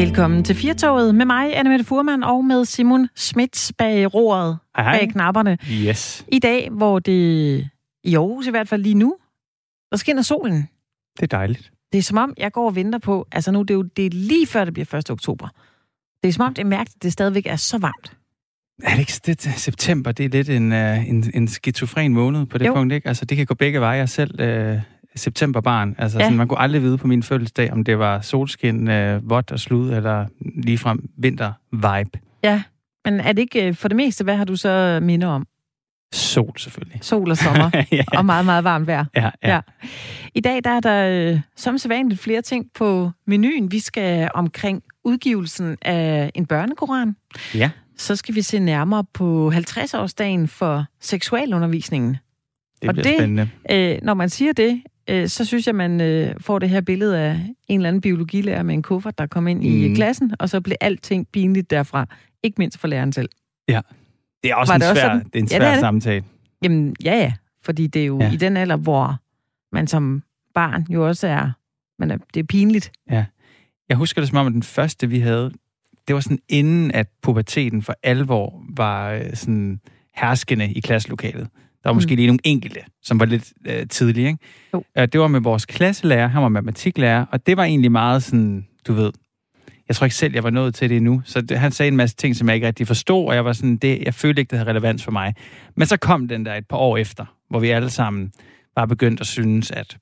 Velkommen til Firtoget med mig, Annemette Furman, og med Simon Smits bag roret, Hej, bag knapperne. Yes, I dag, hvor det i Aarhus i hvert fald lige nu, der skinner solen. det er dejligt. Det er som om, jeg går og venter på, altså nu det er jo det er lige før det bliver 1. oktober. Det er som om, det er mærkeligt, at det stadigvæk er så varmt. Er det ikke det, september, det er lidt en, uh, en, en skizofren måned på det Jo. punkt, ikke? Altså, det kan gå begge veje. Jeg selv uh, septemberbarn. Altså, Ja. sådan, man kunne aldrig vide på min fødselsdag, om det var solskin, uh, vådt og slud, eller ligefrem vinter-vibe. Ja, men er det ikke øh, for det meste, hvad har du så minder om? Sol, selvfølgelig. Sol og sommer ja, og meget, meget varmt vejr. ja, ja. Ja. I dag der er der øh, som sædvanligt flere ting på menuen. Vi skal omkring udgivelsen af en børnekoran. ja. Så skal vi se nærmere på 50-årsdagen for seksualundervisningen. Det Og bliver det- spændende. Øh, når man siger det, øh, så synes jeg, man øh, får det her billede af en eller anden biologilærer med en kuffert, der kom ind i Mhm. klassen, og så blev alting pinligt derfra. Ikke mindst for læreren selv. Det er også Var en det også svær, sådan? det er en Ja, svær det er det. samtale. Jamen, ja ja, fordi det er jo ja. Ja. i den alder, hvor man som barn jo også er, er det er pinligt. Jeg husker det som om, at den første, vi havde, det var sådan inden, at puberteten for alvor var øh, sådan herskende i klasselokalet. Der var måske Mm. lige nogle enkelte, som var lidt øh, tidlige, ikke? Jo. Øh, det var med vores klasselærer, han var matematiklærer, og det var egentlig meget sådan, du ved, jeg tror ikke selv, jeg var nået til det endnu. Så det, han sagde en masse ting, som jeg ikke rigtig forstod, og jeg var sådan, det, jeg følte ikke, det havde relevans for mig. Men så kom den der et par år efter, hvor vi alle sammen var begyndt at synes, at,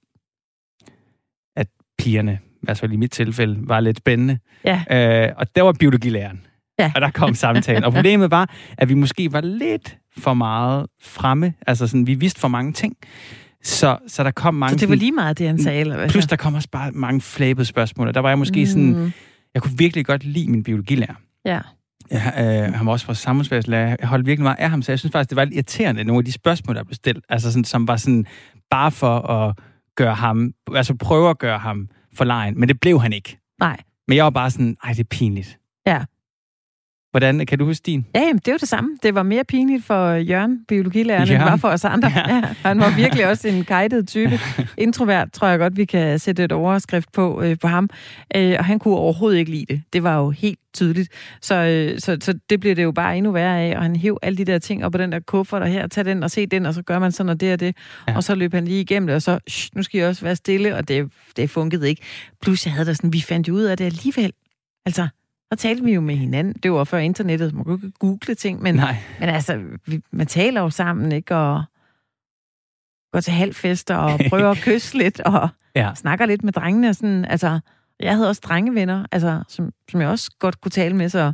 at pigerne, i hvert fald i mit tilfælde, var lidt spændende. Ja. Øh, og der var biologilæreren. Ja. Og der kom samtalen. Og problemet var, at vi måske var lidt for meget fremme. Altså sådan, vi vidste for mange ting. Så, så der kom mange... Så det var lige meget det, han sagde, eller hvad? Plus, der kom også bare mange flabede spørgsmål. Og der var jeg måske mm. sådan... Jeg kunne virkelig godt lide min biologilærer. ja. Ja, øh, han var også vores samfundsfagslærer. Jeg holdt virkelig meget af ham, så jeg synes faktisk, det var lidt irriterende, nogle af de spørgsmål, der blev stillet. Altså sådan, som var sådan, bare for at gøre ham, altså prøve at gøre ham for lejen. Men det blev han ikke. Nej. Men jeg var bare sådan, ej, det er pinligt. Hvordan, kan du huske din? Ja, jamen, det er jo det samme. Det var mere pinligt for Jørgen, biologilæreren, end det Jørgen? var for os andre. Ja. Ja. Han var virkelig også en kajtet type. Introvert, tror jeg godt, vi kan sætte et overskrift på, øh, på ham. Øh, og han kunne overhovedet ikke lide det. Det var jo helt tydeligt. Så, øh, så, så det blev det jo bare endnu værre af, og han hæv alle de der ting op på den der kuffert, og her, tag den og se den, og så gør man sådan og det og det. Ja. Og så løb han lige igennem det, og så, Shh, nu skal I også være stille, og det, det funkede ikke. Plus jeg havde da sådan, vi fandt jo ud af det alligevel. Altså, så talte vi jo med hinanden. Det var før internettet, man kunne ikke google ting, men, Nej. men altså, vi, man taler jo sammen, ikke? Og går til halvfester og prøver at kysse lidt, og Ja. snakker lidt med drengene. Og sådan, altså, jeg havde også drengevenner, altså, som, som jeg også godt kunne tale med, så ja.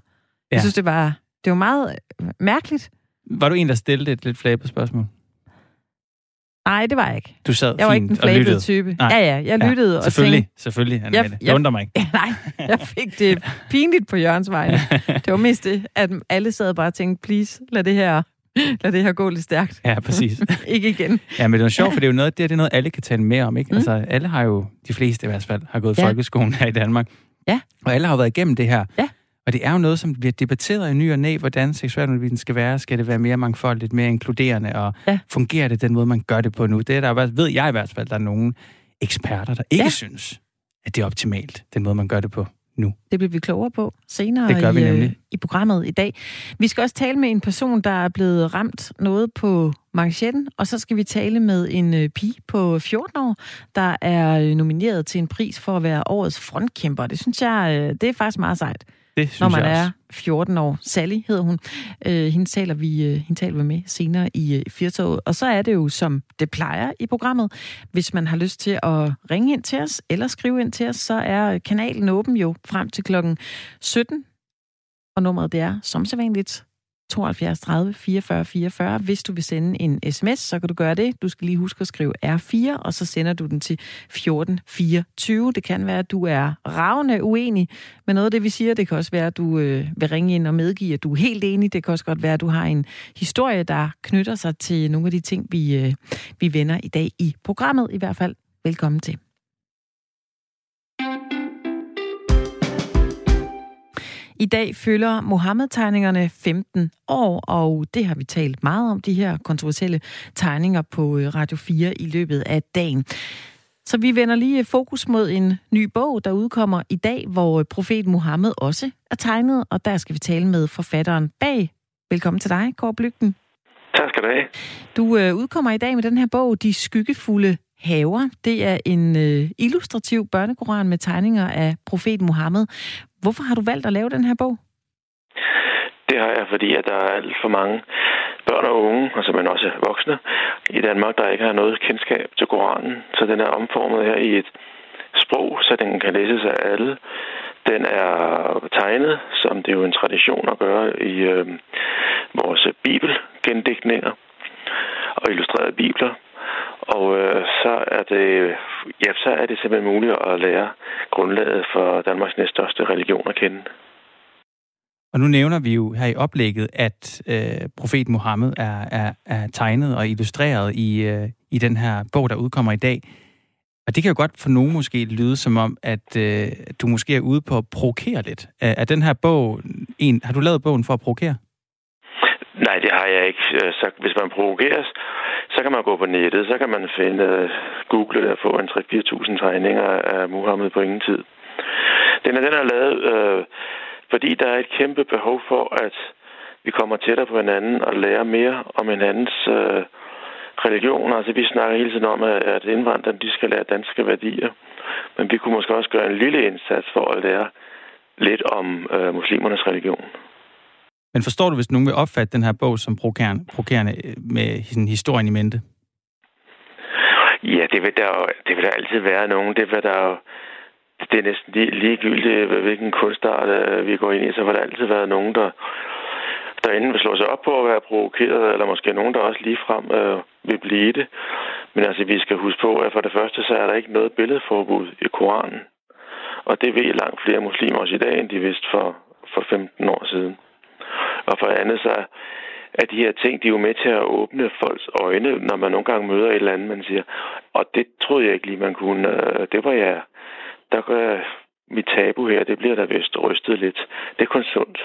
Jeg synes, det var, det var meget mærkeligt. Var du en, der stillede et lidt flabet spørgsmål? Nej, det var jeg ikke. Du sad Jeg var ikke den og lyttede. flabede type. Nej. Ja, ja, jeg lyttede ja, og selvfølgelig, tænkte, selvfølgelig, Anne Jeg- jeg- Det undrer mig ikke. Ja, nej, jeg fik det pinligt på Jørgens vegne. Det var mest det, at alle sad bare og tænkte, please, lad det her, lad det her gå lidt stærkt. Ja, præcis. ikke igen. Ja, men det er jo sjovt, for det er jo noget, det, er, det er noget, alle kan tale med om, ikke? Mm. Altså, alle har jo, de fleste i hvert fald, har gået Ja. folkeskolen her i Danmark. Ja. Og alle har været igennem det her. Ja. Og det er jo noget, som bliver debatteret i ny og næ, hvordan seksualundervisning skal være. Skal det være mere mangfoldigt, mere inkluderende, og Ja. fungerer det den måde, man gør det på nu? Det er der, ved jeg i hvert fald, der er nogle eksperter, der ikke Ja. synes, at det er optimalt, den måde, man gør det på nu. Det bliver vi klogere på senere Det gør vi i, øh, nemlig. i programmet i dag. Vi skal også tale med en person, der er blevet ramt noget på manchetten, og så skal vi tale med en øh, pige på 14 år, der er øh, nomineret til en pris for at være årets frontkæmper. Det synes jeg, det er faktisk meget sejt, Det synes når man jeg også. er 14 år. Sally hedder hun. Øh, hende, taler vi, øh, hende taler vi med senere i øh, Firtoget. Og så er det jo, som det plejer i programmet. Hvis man har lyst til at ringe ind til os, eller skrive ind til os, så er kanalen åben jo frem til klokken 17. Og nummeret det er som sædvanligt 72 30 44 44. Hvis du vil sende en sms, så kan du gøre det. Du skal lige huske at skrive R4, og så sender du den til 14 24. Det kan være, at du er ravne uenig med noget af det, vi siger. Det kan også være, at du øh, vil ringe ind og medgive, at du er helt enig. Det kan også godt være, at du har en historie, der knytter sig til nogle af de ting, vi, øh, vi vender i dag i programmet. I hvert fald velkommen til. I dag fylder Mohammed-tegningerne 15 år, og det har vi talt meget om, de her kontroversielle tegninger på øh, Radio 4 i løbet af dagen. Så vi vender lige fokus mod en ny bog, der udkommer i dag, hvor profet Mohammed også er tegnet, og der skal vi tale med forfatteren bag. Velkommen til dig, Kåre Blygten. Tak skal du have. Du øh, udkommer i dag med den her bog, De Skyggefulde Haver. Det er en øh, illustrativ børnekoran med tegninger af profet Mohammed. Hvorfor har du valgt at lave den her bog? Det har jeg, fordi at der er alt for mange børn og unge, og men også voksne, i Danmark, der ikke har noget kendskab til Koranen. Så den er omformet her i et sprog, så den kan læses af alle. Den er tegnet, som det er jo en tradition at gøre i øh, vores bibelgendækninger og illustrerede bibler. Og øh, så er det ja, så er det simpelthen muligt at lære grundlaget for Danmarks næststørste religion at kende. Og nu nævner vi jo her i oplægget, at øh, profet Mohammed er, er, er tegnet og illustreret i, øh, i den her bog, der udkommer i dag. Og det kan jo godt for nogen måske lyde som om, at øh, du måske er ude på at provokere lidt. Er, er den her bog en... Har du lavet bogen for at provokere? Nej, det har jeg ikke. Øh, så hvis man provokeres, så kan man gå på nettet, så kan man finde, øh, google og få en 3-4.000 tegninger af Muhammed på ingen tid. Den er, den er lavet, øh, fordi der er et kæmpe behov for, at vi kommer tættere på hinanden og lærer mere om hinandens øh, religion. Altså, vi snakker hele tiden om, at indvandrere de skal lære danske værdier. Men vi kunne måske også gøre en lille indsats for at lære lidt om øh, muslimernes religion. Men forstår du, hvis nogen vil opfatte den her bog som provokerende, provokerende øh, med sin historien i mente? Ja, det vil der, det vil der altid være nogen. Det vil der jo, det er næsten ligegyldigt, hvilken kunstart øh, vi går ind i, så vil der altid være nogen, der, der enten vil slå sig op på at være provokeret, eller måske nogen, der også ligefrem øh, vil blive det. Men altså, vi skal huske på, at for det første, så er der ikke noget billedforbud i Koranen. Og det ved langt flere muslimer også i dag, end de vidste for, for 15 år siden. Og for andet så er de her ting, de er jo med til at åbne folks øjne, når man nogle gange møder et eller andet, man siger, og det troede jeg ikke lige, man kunne. Øh, det var jeg. Der gør mit tabu her, det bliver der vist rystet lidt. Det er kun sundt.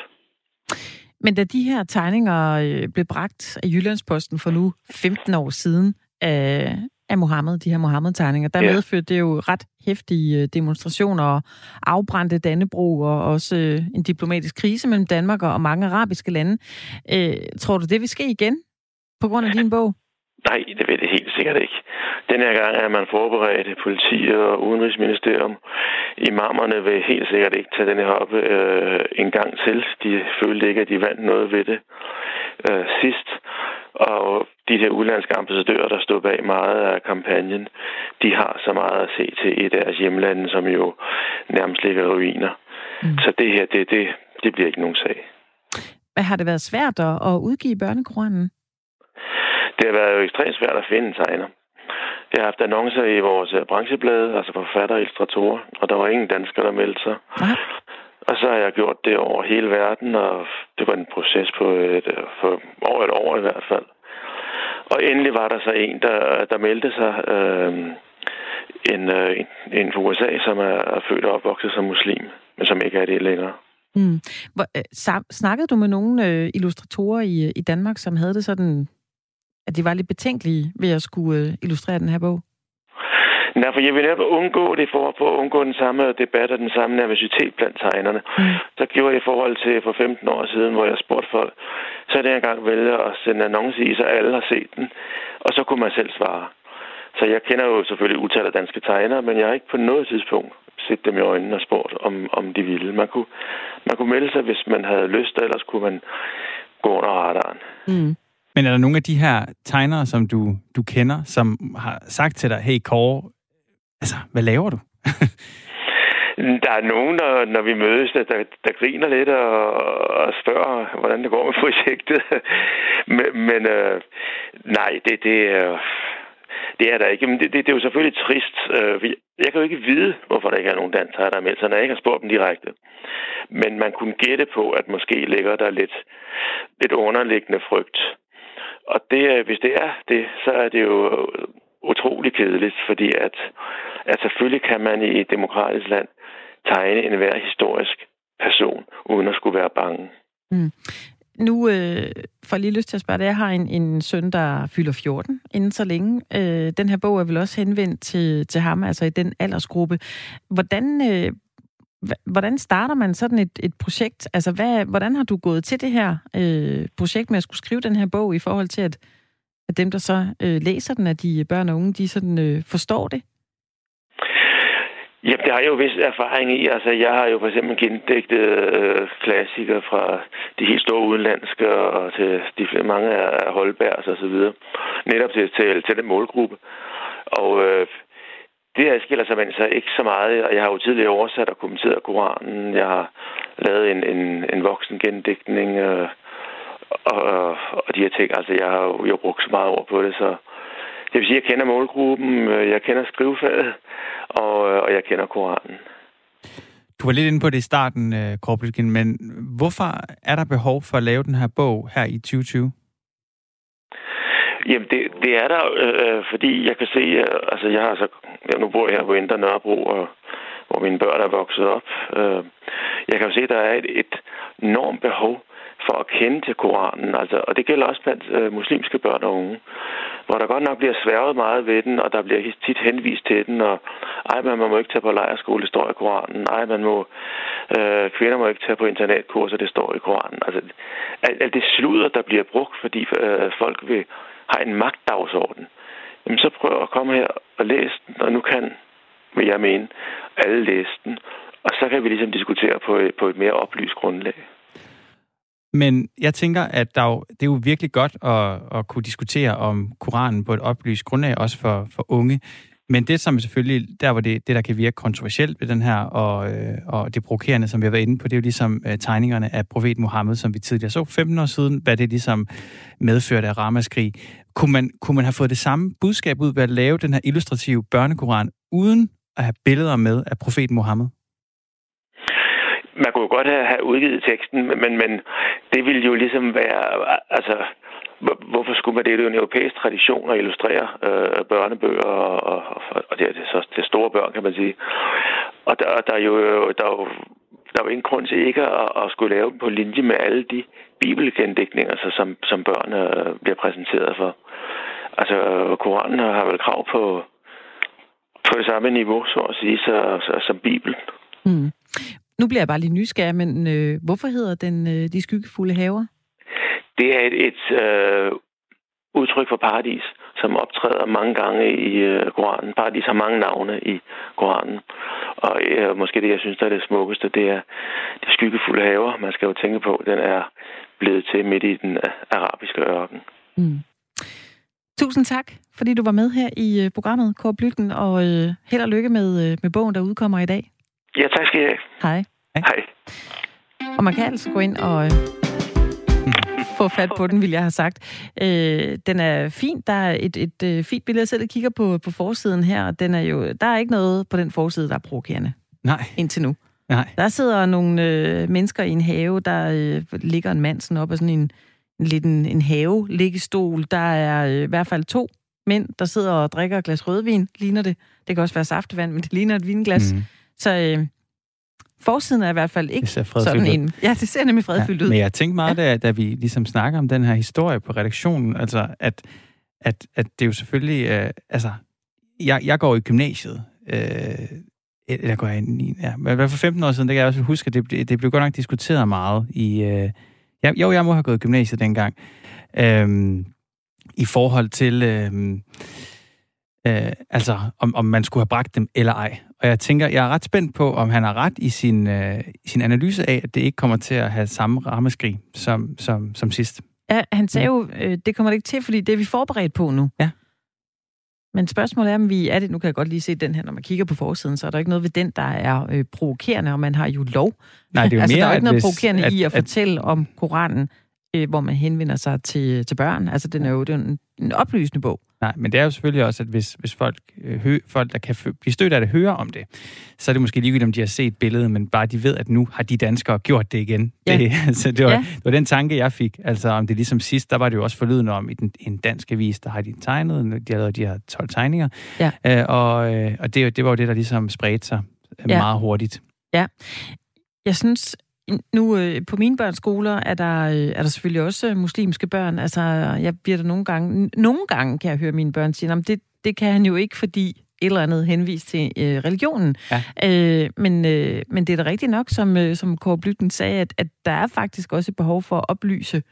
Men da de her tegninger øh, blev bragt af Jyllandsposten for nu 15 år siden, øh, af Mohammed, de her Mohammed-tegninger, der ja. medførte det jo ret hæftige øh, demonstrationer og afbrændte Dannebro og også øh, en diplomatisk krise mellem Danmark og mange arabiske lande. Øh, tror du, det vil ske igen på grund af din bog? Nej, det vil det helt sikkert ikke. Den her gang er man forberedt politi og udenrigsministerium. Imamerne vil helt sikkert ikke tage den her op øh, en gang til. De følte ikke, at de vandt noget ved det øh, sidst. Og de her udlandske ambassadører, der stod bag meget af kampagnen, de har så meget at se til i deres hjemlande, som jo nærmest ligger ruiner. Mm. Så det her, det, det, det bliver ikke nogen sag. Hvad har det været svært at udgive børnekoranen? Det har været jo ekstremt svært at finde en tegner. Jeg har haft annoncer i vores øh, brancheblade, altså forfatter og illustratorer, og der var ingen danskere, der meldte sig. Ja. Og så har jeg gjort det over hele verden, og det var en proces på et, øh, for over et år i hvert fald. Og endelig var der så en, der, der meldte sig, øh, en, øh, en, en fra USA, som er, er født og opvokset som muslim, men som ikke er det længere. Mm. Hvor, øh, snakkede du med nogle øh, illustratorer i, i Danmark, som havde det sådan, at de var lidt betænkelige ved at skulle øh, illustrere den her bog? Nej, for jeg vil netop undgå det for, for at undgå den samme debat og den samme nervøsitet blandt tegnerne. Mm. Så gjorde jeg i forhold til for 15 år siden, hvor jeg spurgte folk, så er det engang vælge at sende annonce i, så alle har set den, og så kunne man selv svare. Så jeg kender jo selvfølgelig utal af danske tegnere, men jeg har ikke på noget tidspunkt set dem i øjnene og spurgt, om, om de ville. Man kunne, man kunne melde sig, hvis man havde lyst, og ellers kunne man gå under radaren. Mm. Men er der nogle af de her tegnere, som du, du kender, som har sagt til dig, hey Kåre, Altså, hvad laver du? Der er nogen, der, når vi mødes, der, der griner lidt og, og spørger, hvordan det går med projektet. men men øh, nej, det, det, øh, det er der ikke. Men det, det, det er jo selvfølgelig trist. Øh, jeg kan jo ikke vide, hvorfor der ikke er nogen dansere, der er meldt sig, når jeg ikke har spurgt dem direkte. Men man kunne gætte på, at måske ligger der lidt, lidt underliggende frygt. Og det, øh, hvis det er det, så er det jo utrolig kedeligt, fordi at, at selvfølgelig kan man i et demokratisk land tegne en hver historisk person, uden at skulle være bange. Mm. nu øh, får jeg lige lyst til at spørge dig. Jeg har en, en søn, der fylder 14 inden så længe. Øh, den her bog er vel også henvendt til, til ham, altså i den aldersgruppe. Hvordan, øh, hvordan starter man sådan et, et projekt? Altså, hvad, hvordan har du gået til det her øh, projekt med at skulle skrive den her bog i forhold til, at, at dem, der så øh, læser den, at de øh, børn og unge, de sådan øh, forstår det? Ja, det har jeg jo vis erfaring i. Altså, jeg har jo for eksempel gendægtet øh, klassikere fra de helt store udenlandske og til de mange af Holbergs og så videre. Netop til, til, til den målgruppe. Og øh, det adskiller sig men så ikke så meget, og jeg har jo tidligere oversat og kommenteret Koranen. Jeg har lavet en, en, en voksen gendækning øh, og, og de her ting. Altså, jeg har jo brugt så meget ord på det, så det vil sige, at jeg kender målgruppen, øh, jeg kender skrivefaget, og, øh, og jeg kender Koranen. Du var lidt inde på det i starten, Korbelgen, men hvorfor er der behov for at lave den her bog her i 2020? Jamen, det, det er der, øh, fordi jeg kan se, øh, altså jeg har så, ja, nu bor jeg her på Indre Nørrebro, og, hvor mine børn er vokset op. Øh, jeg kan jo se, at der er et, et enormt behov for at kende til Koranen, altså, og det gælder også blandt øh, muslimske børn og unge, hvor der godt nok bliver sværget meget ved den, og der bliver tit henvist til den, og ej, man må ikke tage på lejerskole, det står i Koranen, ej, man må, øh, kvinder må ikke tage på internatkurser, det står i Koranen. Altså, alt, alt det sludder, der bliver brugt, fordi øh, folk vil har en magtdagsorden, jamen så prøv at komme her og læse den, og nu kan, vil jeg mene, alle læse den. Og så kan vi ligesom diskutere på et, på et mere oplyst grundlag. Men jeg tænker, at der jo, det er jo virkelig godt at, at kunne diskutere om Koranen på et oplyst grundlag, også for, for unge. Men det, som selvfølgelig, der hvor det, det, der kan virke kontroversielt ved den her, og, øh, og det provokerende, som vi har været inde på, det er jo ligesom øh, tegningerne af profet Mohammed, som vi tidligere så 15 år siden, hvad det ligesom medførte af ramaskrig. Kunne man, kunne man have fået det samme budskab ud ved at lave den her illustrative børnekoran, uden at have billeder med af profet Mohammed? Man kunne jo godt have udgivet teksten, men, men det ville jo ligesom være, altså, hvorfor skulle man det? Det er jo en europæisk tradition at illustrere øh, børnebøger, og, og, og det er det så til store børn, kan man sige. Og der, der er jo, der er jo der var ingen grund til ikke at, at skulle lave dem på linje med alle de bibelgendækninger, så, som, som børn øh, bliver præsenteret for. Altså, Koranen har vel krav på, på det samme niveau, så at sige, så, så, som Bibelen. Mm. Nu bliver jeg bare lige nysgerrig, men øh, hvorfor hedder den øh, De Skyggefulde Haver? Det er et, et øh, udtryk for paradis, som optræder mange gange i øh, Koranen. Paradis har mange navne i Koranen. Og øh, måske det, jeg synes, der er det smukkeste, det er de skyggefulde haver. Man skal jo tænke på, den er blevet til midt i den arabiske ørken. Mm. Tusind tak, fordi du var med her i øh, programmet, Kåre Blytten, og øh, held og lykke med, øh, med bogen, der udkommer i dag. Ja, tak skal I have. Hej. Hej. Og man kan altså gå ind og øh, få fat på den, vil jeg have sagt. Øh, den er fin. Der er et, et, et fint billede. Jeg selv kigger på, på forsiden her, og den er jo, der er ikke noget på den forside, der er provokerende. Nej. Indtil nu. Nej. Der sidder nogle øh, mennesker i en have, der øh, ligger en mand sådan op af sådan en, en lidt en, en have liggestol. Der er øh, i hvert fald to mænd, der sidder og drikker et glas rødvin, ligner det. Det kan også være saftevand, men det ligner et vinglas. Mm. Så øh, Forsiden er i hvert fald ikke sådan en. Ja, det ser nemlig fredfyldt ja, ud. Men jeg tænkte meget, ja. da, da vi ligesom snakker om den her historie på redaktionen, altså at, at, at det jo selvfølgelig, øh, altså, jeg, jeg går i gymnasiet, øh, eller går jeg i, ja, men for 15 år siden, det kan jeg også huske, at det, det blev godt nok diskuteret meget i, øh, ja, jo, jeg må have gået i gymnasiet dengang, øh, i forhold til, øh, øh, altså, om, om man skulle have bragt dem eller ej. Og jeg tænker, jeg er ret spændt på, om han har ret i sin, øh, sin analyse af, at det ikke kommer til at have samme rammeskrig som, som, som sidst. Ja, han sagde jo, øh, det kommer det ikke til, fordi det er vi forberedt på nu. Ja. Men spørgsmålet er, om vi er det, nu kan jeg godt lige se den her, når man kigger på forsiden, så er der ikke noget ved den, der er øh, provokerende, og man har jo lov. Nej, det er jo altså, mere, der er ikke noget hvis, provokerende at, i at, at fortælle om Koranen, øh, hvor man henvender sig til, til børn. Altså, den er jo den, en, en oplysende bog. Nej, men det er jo selvfølgelig også, at hvis, hvis folk, øh, hø, folk, der kan blive stødt af det, hører om det, så er det måske ligegyldigt, om de har set billedet, men bare de ved, at nu har de danskere gjort det igen. Ja. Det, altså, det, var, ja. det var den tanke, jeg fik. Altså, om det ligesom sidst, der var det jo også forlydende om, i den, en dansk avis, der har de tegnet, de har lavet de her 12 tegninger, ja. øh, og, øh, og det, det var jo det, der ligesom spredte sig ja. meget hurtigt. Ja. Jeg synes, nu øh, på mine børns skoler er der, øh, er der selvfølgelig også muslimske børn. Altså, jeg bliver der nogle gange... Nogle gange kan jeg høre mine børn sige, det, det kan han jo ikke, fordi et eller andet henvist til øh, religionen. Ja. Øh, men, øh, men det er da rigtigt nok, som, øh, som Kåre Blytten sagde, at, at der er faktisk også et behov for at oplyse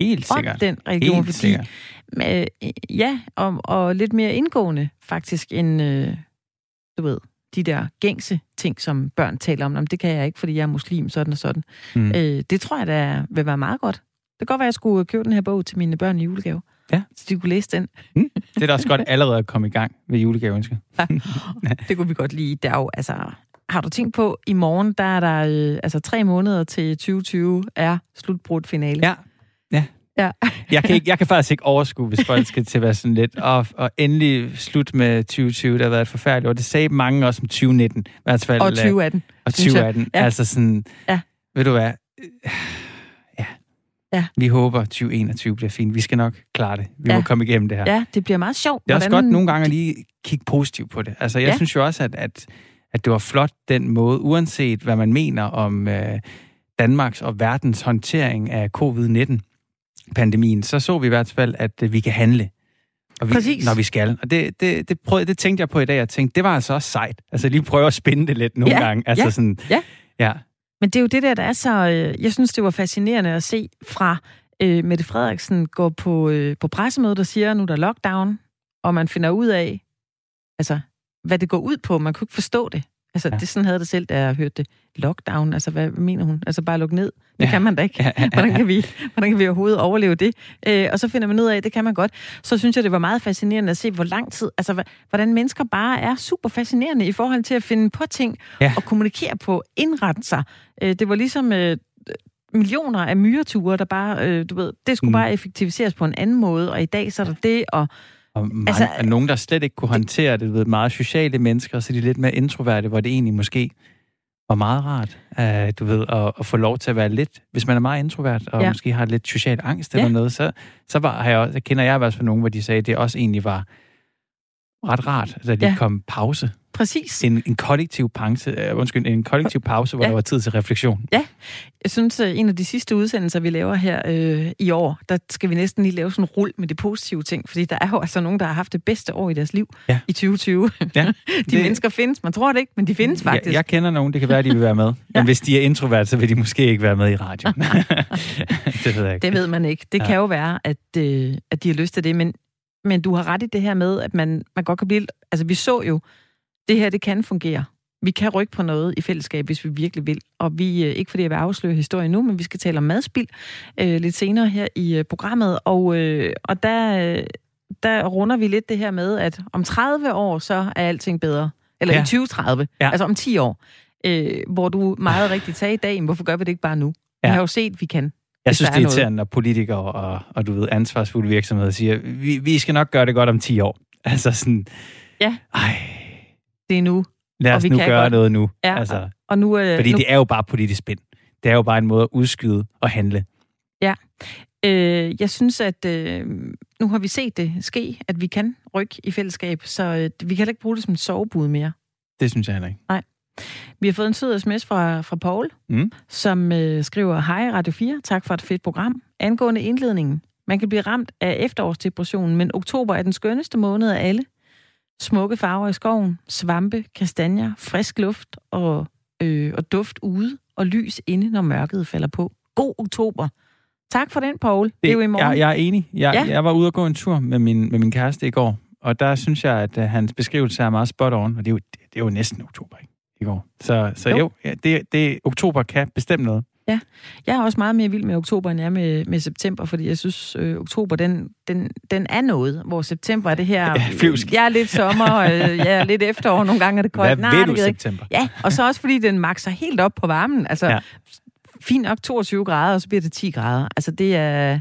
Helt sikkert. om den religion. Helt fordi, sikkert. øh, ja, og, og lidt mere indgående faktisk end, øh, du ved, de der gængse ting, som børn taler om. Jamen, det kan jeg ikke, fordi jeg er muslim, sådan og sådan. Mm. Øh, det tror jeg, der vil være meget godt. Det kan godt være, at jeg skulle købe den her bog til mine børn i julegave. Ja. Så de kunne læse den. Mm. Det er da også godt allerede at komme i gang ved julegaveønsker. Ja. det kunne vi godt lide. Der er jo, altså, har du tænkt på, i morgen, der er der øh, altså tre måneder til 2020 er slutbrudt finale. Ja, ja. Ja. jeg, kan ikke, jeg kan faktisk ikke overskue, hvis folk skal til at være sådan lidt. Og, og endelig slut med 2020, der har været et forfærdeligt år. Det sagde mange også om 2019. I hvert fald, og 2018. Og 2018. Ja. Altså sådan, ja. ved du hvad, ja. Ja. Vi håber, 2021 bliver fint. Vi skal nok klare det. Vi ja. må komme igennem det her. Ja, det bliver meget sjovt. Det er også Hvordan... godt nogle gange at lige kigge positivt på det. Altså, jeg ja. synes jo også, at, at, at det var flot den måde, uanset hvad man mener om øh, Danmarks og verdens håndtering af covid-19-pandemien, så så vi i hvert fald, at øh, vi kan handle. Og vi, Præcis. Når vi skal. Og det, det, det, prøvede, det tænkte jeg på i dag, og tænkte, det var altså også sejt. Altså lige prøve at spænde det lidt nogle ja. gange. Altså ja. sådan, ja. ja. Men det er jo det der, der er så... Øh, jeg synes, det var fascinerende at se fra øh, Mette Frederiksen gå på, øh, på pressemødet og siger, nu er der lockdown, og man finder ud af, altså, hvad det går ud på. Man kunne ikke forstå det. Altså, ja. det sådan havde det selv, da jeg hørte det. Lockdown, altså, hvad mener hun? Altså, bare lukke ned. Det ja. kan man da ikke. Hvordan kan vi, hvordan kan vi overhovedet overleve det? Øh, og så finder man ud af, at det kan man godt. Så synes jeg, det var meget fascinerende at se, hvor lang tid, altså, hvordan mennesker bare er super fascinerende i forhold til at finde på ting ja. og kommunikere på, indrette sig. Øh, det var ligesom... Øh, millioner af myreture, der bare, øh, du ved, det skulle mm. bare effektiviseres på en anden måde, og i dag så er der det, og... Og mange, altså, nogen, der slet ikke kunne håndtere det, ved, meget sociale mennesker, så de er lidt mere introverte, hvor det egentlig måske var meget rart, uh, du ved, at, at få lov til at være lidt, hvis man er meget introvert, og ja. måske har lidt social angst ja. eller noget, så, så var, har jeg også, kender jeg i hvert fald nogen, hvor de sagde, at det også egentlig var ret rart, at der ja. kom pause. Præcis. En, en kollektiv pause, uh, undskyld, en kollektiv pause, hvor ja. der var tid til refleksion. Ja, jeg synes, at en af de sidste udsendelser, vi laver her øh, i år, der skal vi næsten lige lave sådan en rul med de positive ting, fordi der er jo altså nogen, der har haft det bedste år i deres liv ja. i 2020. Ja, de det... mennesker findes, man tror det ikke, men de findes faktisk. Jeg, jeg kender nogen, det kan være, de vil være med. ja. Men hvis de er introvert, så vil de måske ikke være med i radioen. det ved jeg ikke. Det ved man ikke. Det ja. kan jo være, at, øh, at de har lyst til det, men, men du har ret i det her med, at man, man godt kan blive... Altså, vi så jo, det her, det kan fungere. Vi kan rykke på noget i fællesskab, hvis vi virkelig vil. Og vi, ikke fordi jeg vil afsløre historien nu, men vi skal tale om madspil øh, lidt senere her i øh, programmet. Og, øh, og der, der runder vi lidt det her med, at om 30 år, så er alting bedre. Eller ja. i 2030, ja. altså om 10 år. Øh, hvor du meget rigtigt sagde i dag, hvorfor gør vi det ikke bare nu? Ja. Vi har jo set, at vi kan. Jeg synes, det er irriterende, når politikere og, og du ved, ansvarsfulde virksomheder siger, vi, vi skal nok gøre det godt om 10 år. Altså sådan... Ja. Ej, det er nu. Lad os nu gøre godt. noget nu. Ja, altså, og nu øh, fordi nu... det er jo bare politisk spænd. Det er jo bare en måde at udskyde og handle. Ja. Øh, jeg synes, at øh, nu har vi set det ske, at vi kan rykke i fællesskab, så øh, vi kan heller ikke bruge det som et sovebud mere. Det synes jeg heller ikke. Nej. Vi har fået en sød sms fra, fra Paul, mm. som øh, skriver, Hej Radio 4, tak for et fedt program. Angående indledningen. Man kan blive ramt af efterårsdepressionen, men oktober er den skønneste måned af alle. Smukke farver i skoven, svampe, kastanjer, frisk luft og, øh, og duft ude, og lys inde, når mørket falder på. God oktober. Tak for den, Paul. Det, det er jo i morgen. Jeg, jeg er enig. Jeg, ja. jeg var ude og gå en tur med min, med min kæreste i går, og der synes jeg, at uh, hans beskrivelse er meget spot on, og det er jo, det, det er jo næsten oktober, ikke? I går. Så, så jo, jo ja, det, det, oktober kan bestemt noget. Ja, jeg er også meget mere vild med oktober, end jeg er med, med september, fordi jeg synes, øh, oktober, den, den, den er noget, hvor september er det her... Ja, flyvsk. Jeg er lidt sommer, øh, jeg er lidt efterår, nogle gange er det koldt. Hvad Nej, ved du september? Ja, og så også fordi den makser helt op på varmen. Altså, ja. fint nok 22 grader, og så bliver det 10 grader. Altså, det er...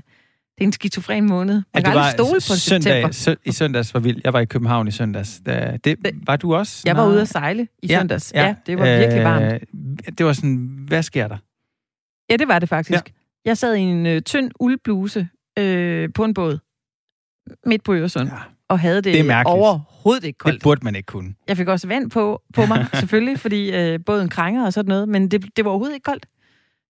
Det er en skizofren måned. Man ja, kan aldrig stole på søndag, september. I søndags var vildt. Jeg var i København i søndags. Da, det, var du også? Jeg var ude at sejle i ja, søndags. Ja, ja det var virkelig varmt. Øh, det var sådan, hvad sker der? Ja, det var det faktisk. Ja. Jeg sad i en øh, tynd uldbluse øh, på en båd midt på Øresund. Ja. Og havde det, det er overhovedet ikke koldt. Det burde man ikke kunne. Jeg fik også vand på, på mig, selvfølgelig, fordi øh, båden krænger og sådan noget, men det, det var overhovedet ikke koldt.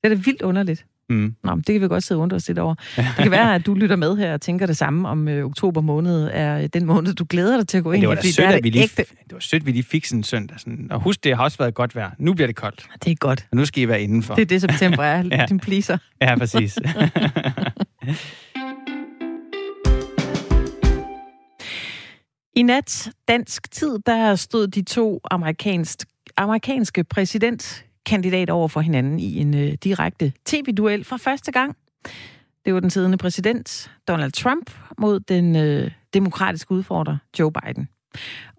Det er da vildt underligt. Mm. Nå, men det kan vi godt sidde og undre os lidt over. Det kan være, at du lytter med her og tænker det samme, om øh, oktober måned er den måned, du glæder dig til at gå ind det i. var da fordi sødt, er at vi det lige, ægte. det var sødt, vi lige fik sådan en søndag. Sådan. Og husk, det har også været godt vejr. Nu bliver det koldt, Det er godt. og nu skal I være indenfor. Det er det, september er. Ja. Din pleaser. Ja, præcis. I nat dansk tid, der stod de to amerikansk, amerikanske kandidater over for hinanden i en øh, direkte tv-duel for første gang. Det var den siddende præsident Donald Trump mod den øh, demokratiske udfordrer Joe Biden.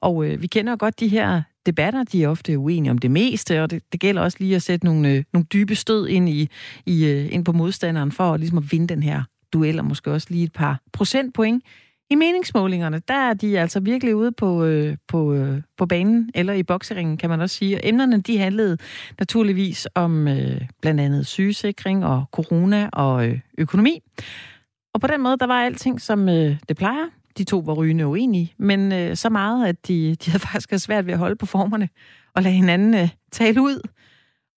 Og øh, vi kender jo godt de her debatter, de er ofte uenige om det meste, og det, det gælder også lige at sætte nogle, øh, nogle dybe stød ind, i, i, øh, ind på modstanderen for ligesom at vinde den her duel, og måske også lige et par procentpoint i meningsmålingerne, der er de altså virkelig ude på, øh, på, øh, på banen, eller i bokseringen, kan man også sige. Og emnerne, de handlede naturligvis om øh, blandt andet sygesikring og corona og øh, økonomi. Og på den måde, der var alting, som øh, det plejer. De to var rygende uenige, men øh, så meget, at de, de havde faktisk havde svært ved at holde på formerne og lade hinanden øh, tale ud.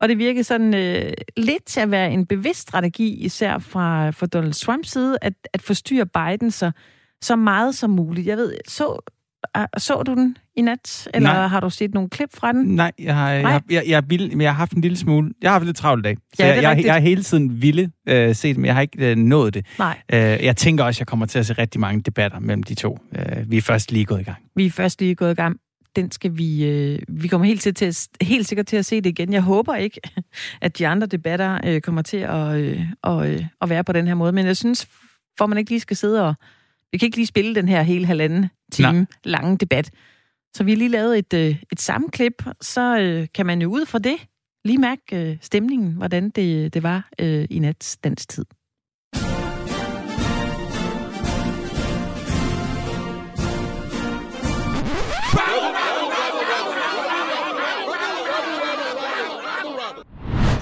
Og det virkede sådan øh, lidt til at være en bevidst strategi, især fra, fra Donald Trumps side, at, at forstyrre Biden så, så meget som muligt. Jeg ved, så, ah, så du den i nat, eller Nej. har du set nogle klip fra den? Nej, jeg har, jeg, Nej. har, jeg, jeg, vild, men jeg har haft en lille smule... Jeg har haft lidt travlt i dag. Så Ja, jeg, jeg, jeg har hele tiden ville øh, se det, men jeg har ikke øh, nået det. Nej. Øh, jeg tænker også, at jeg kommer til at se rigtig mange debatter mellem de to. Øh, vi er først lige gået i gang. Vi er først lige gået i gang. Den skal vi... Øh, vi kommer helt, til, til at, helt sikkert til at se det igen. Jeg håber ikke, at de andre debatter øh, kommer til at, øh, og, øh, at være på den her måde. Men jeg synes, for man ikke lige skal sidde og... Vi kan ikke lige spille den her hele halvanden time Nej. lange debat. Så vi har lige lavet et, øh, et sammenklip, så øh, kan man jo ud fra det lige mærke øh, stemningen, hvordan det, det var øh, i nats dansk tid.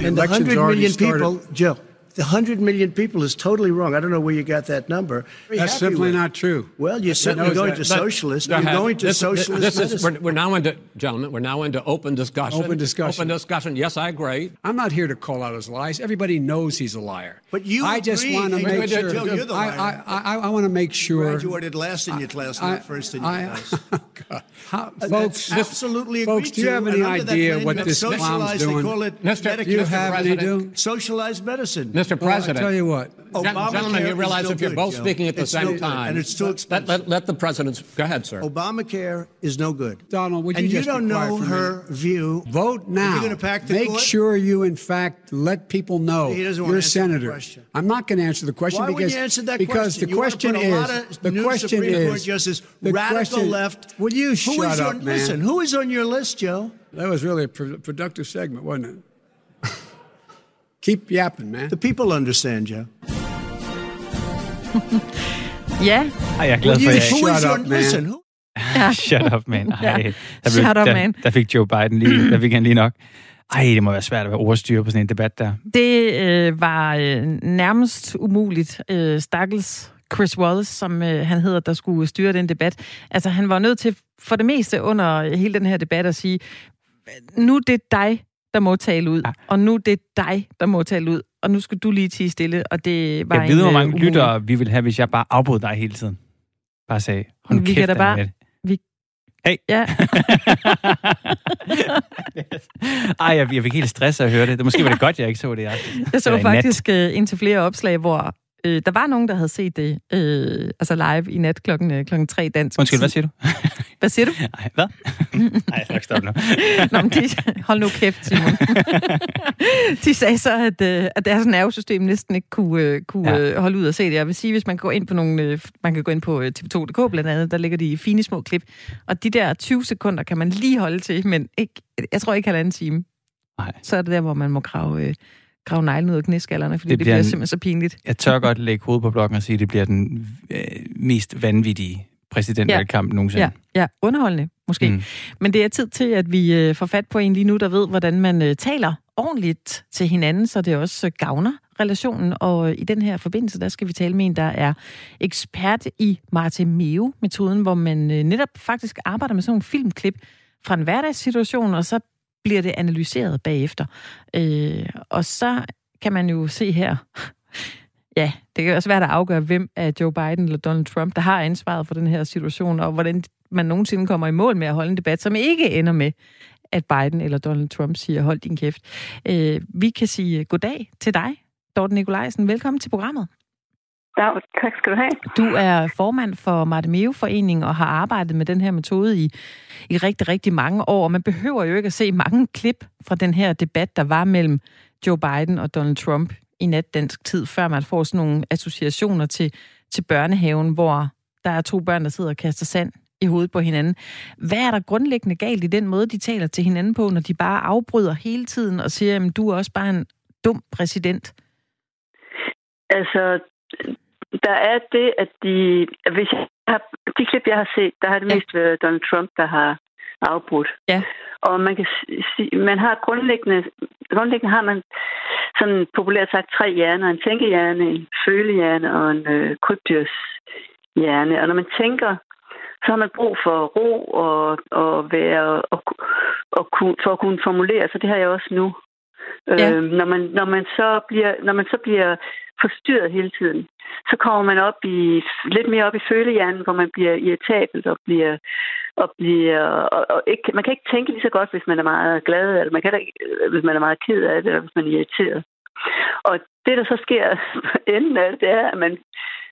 And the election's 100 already million people, Joe, the 100 million people is totally wrong. I don't know where you got that number. Very That's simply with not true. Well, you're certainly going that. to But- socialist. You're going to This- socialist This is, we're, we're now into, gentlemen, we're now into open discussion. Open discussion. Open discussion. Yes, I agree. I'm not here to call out his lies. Everybody knows he's a liar. But you I just want to make sure. Joe, you're the I, liar. I, I, I want to make sure. You graduated last in your class, I- not first in your I- class. God. How, That's folks, absolutely agreed folks, do you have any idea what you this socialize, clown's They doing? call it Mr. Medicare. Do you have any do? socialized medicine. Mr. Well, I President. tell you what. Gen- Obamacare Gentlemen, you realize if you're good, both Joe. speaking at the It's same good, time. and it's too let, expensive. let, let the president's. Go ahead, sir. Obamacare is no good. Donald, would you and you just be don't know for a her view. Vote now. You're going pack the Make court? sure you, in fact, let people know He doesn't wanna you're a answer the senator. question. I'm not going to answer the question Why because wouldn't you answer that because question? the You question put a is lot of the new question Supreme is Court justice, the radical question- left. Will you shut is up, on, man? Listen, who is on your list, Joe? That was really a pro- productive segment, wasn't it? Keep yapping, man. The people understand, Joe. Ja, Ej, jeg er glad for, you at shut Who is up, man. listen, who, jeg... Shut up, man. Ej, Ja. der, Shut up, der, man. Der fik Joe Biden lige, der fik han lige nok. Ej, det må være svært at være ordstyre på sådan en debat der. Det øh, var øh, nærmest umuligt. Øh, Stakkels Chris Wallace, som øh, han hedder, der skulle styre den debat. Altså, han var nødt til for det meste under hele den her debat at sige, nu er det dig, der må tale ud, Ja. og nu er det dig, der må tale ud, og nu skal du lige tige stille, og det var Jeg ved, hvor øh, mange umulig- lyttere vi vil have, hvis jeg bare afbrød dig hele tiden. Bare sagde, hold Vi kæft, kan da bare- Annette. vi- Hey. Ja, Ej, jeg, jeg fik helt stress af at høre det. det. Måske var det godt, jeg ikke så det. Jeg, Jeg så Eller i nat. faktisk øh, indtil flere opslag, hvor øh, der var nogen, der havde set det øh, altså live i nat klokken, øh, klokken 3 dansk Undskyld, hvad siger du? Hvad siger du? Nej, hvad? Nej, jeg skal stoppe nu. Nå, men de, hold nu kæft, Simon. de sagde så, at, øh, at deres nervesystem næsten ikke kunne, øh, kunne Ja. ja. holde ud og se det. Jeg vil sige, hvis man går ind på nogle, øh, man kan gå ind på øh, tv2.dk blandt andet, der ligger de i fine små klip. Og de der 20 sekunder kan man lige holde til, men ikke, jeg tror ikke halvanden time. Nej. Så er det der, hvor man må grave, øh, grave neglen ud af knæskallerne, fordi Det det, bliver bliver en- simpelthen så pinligt. Jeg tør godt lægge hovedet på blokken og sige, at det bliver den øh, mest vanvittige præsidentvalgkamp ja. nogensinde. Ja, ja, underholdende måske. Mm. Men det er tid til, at vi øh, får fat på en lige nu, der ved, hvordan man øh, taler ordentligt til hinanden, så det også øh, gavner relationen. Og øh, i den her forbindelse, der skal vi tale med en, der er ekspert i Martemeo-metoden, hvor man øh, netop faktisk arbejder med sådan nogle filmklip fra en hverdagssituation, og så bliver det analyseret bagefter. Øh, og så kan man jo se her. Ja, det kan også være, at afgøre, hvem er Joe Biden eller Donald Trump, der har ansvaret for den her situation, og hvordan man nogensinde kommer i mål med at holde en debat, som ikke ender med, at Biden eller Donald Trump siger, hold din kæft. Øh, vi kan sige goddag til dig, Dorte Nikolajsen. Velkommen til programmet. Ja, tak skal du have. Du er formand for Martemeo-foreningen og har arbejdet med den her metode i, i rigtig, rigtig mange år. Man behøver jo ikke at se mange klip fra den her debat, der var mellem Joe Biden og Donald Trump i nat dansk tid, før man får sådan nogle associationer til, til børnehaven, hvor der er to børn, der sidder og kaster sand i hovedet på hinanden. Hvad er der grundlæggende galt i den måde, de taler til hinanden på, når de bare afbryder hele tiden og siger, at du er også bare en dum præsident? Altså, der er det, at de, hvis jeg har, de klip, jeg har set, der har det ja. mest været Donald Trump, der har afbrudt. Ja. Og man kan sige, man har grundlæggende, grundlæggende har man sådan populært sagt tre hjerner. En tænkehjerne, en følehjerne og en øh, krybdyrshjerne. Og når man tænker, så har man brug for ro og, og være og, og, og for at kunne formulere, så det har jeg også nu. Ja. Øh, når, man, når, man så bliver, når man så bliver forstyrret hele tiden, så kommer man op i lidt mere op i følehjernen, hvor man bliver irritabel og bliver og bliver og, og ikke, man kan ikke tænke lige så godt, hvis man er meget glad, eller man kan ikke, øh, hvis man er meget ked af det, eller hvis man er irriteret. Og det, der så sker enden af det, det er, at man